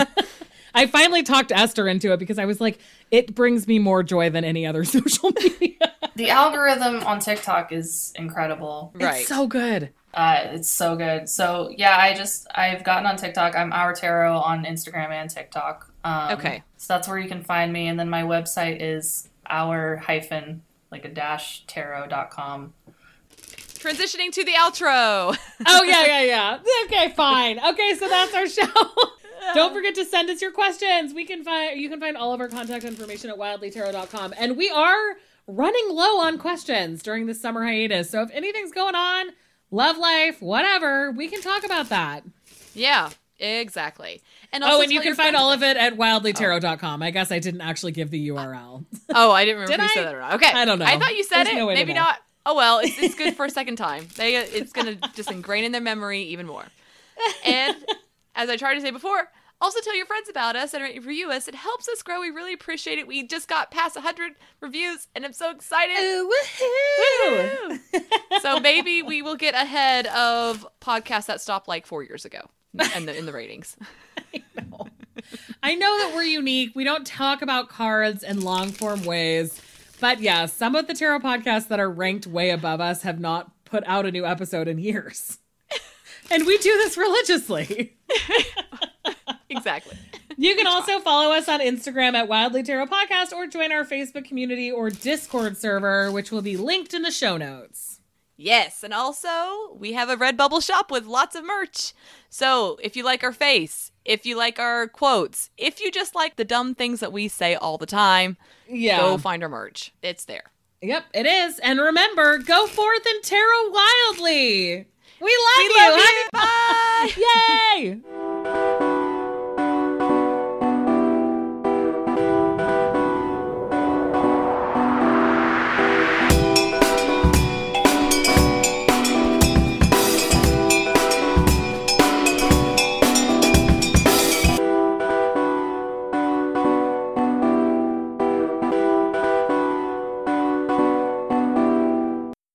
I finally talked Esther into it because I was like, it brings me more joy than any other social media. the algorithm on TikTok is incredible. Right. It's so good. Uh, it's so good. So yeah, I just I've gotten on TikTok. I'm our tarot on Instagram and TikTok. Um, Okay. So that's where you can find me, and then my website is our hyphen like a dash tarot.com. Transitioning to the outro. Oh, yeah, yeah, yeah. Okay, fine. Okay, so that's our show. Don't forget to send us your questions. We can find you can find all of our contact information at wildlytarot.com. And we are running low on questions during the summer hiatus. So if anything's going on, love life, whatever, we can talk about that. yeah. Exactly. And oh, also oh, and you can find all of it at wildlytarot.com. Oh. I guess I didn't actually give the URL. Oh, I didn't remember Did you I? said that or not. Okay. I don't know. I thought you said There's it. no Maybe not. Oh well, it's, it's good for a second time. They it's gonna just ingrain in their memory even more. And as I tried to say before, also tell your friends about us and review us. It helps us grow. We really appreciate it. We just got past 100 reviews, and I'm so excited. woohoo! so maybe we will get ahead of podcasts that stopped like four years ago in the in the ratings. I know that we're unique. We don't talk about cards in long form ways. But yeah, some of the tarot podcasts that are ranked way above us have not put out a new episode in years. and we do this religiously. exactly. You can also follow us on Instagram at Wildly Tarot Podcast or join our Facebook community or Discord server, which will be linked in the show notes. Yes, and also we have a Redbubble shop with lots of merch. So if you like our face, if you like our quotes, if you just like the dumb things that we say all the time, Yeah. go find our merch. It's there. Yep, it is. And remember, go forth and tarot wildly. We love We you. love you. Bye. Yay!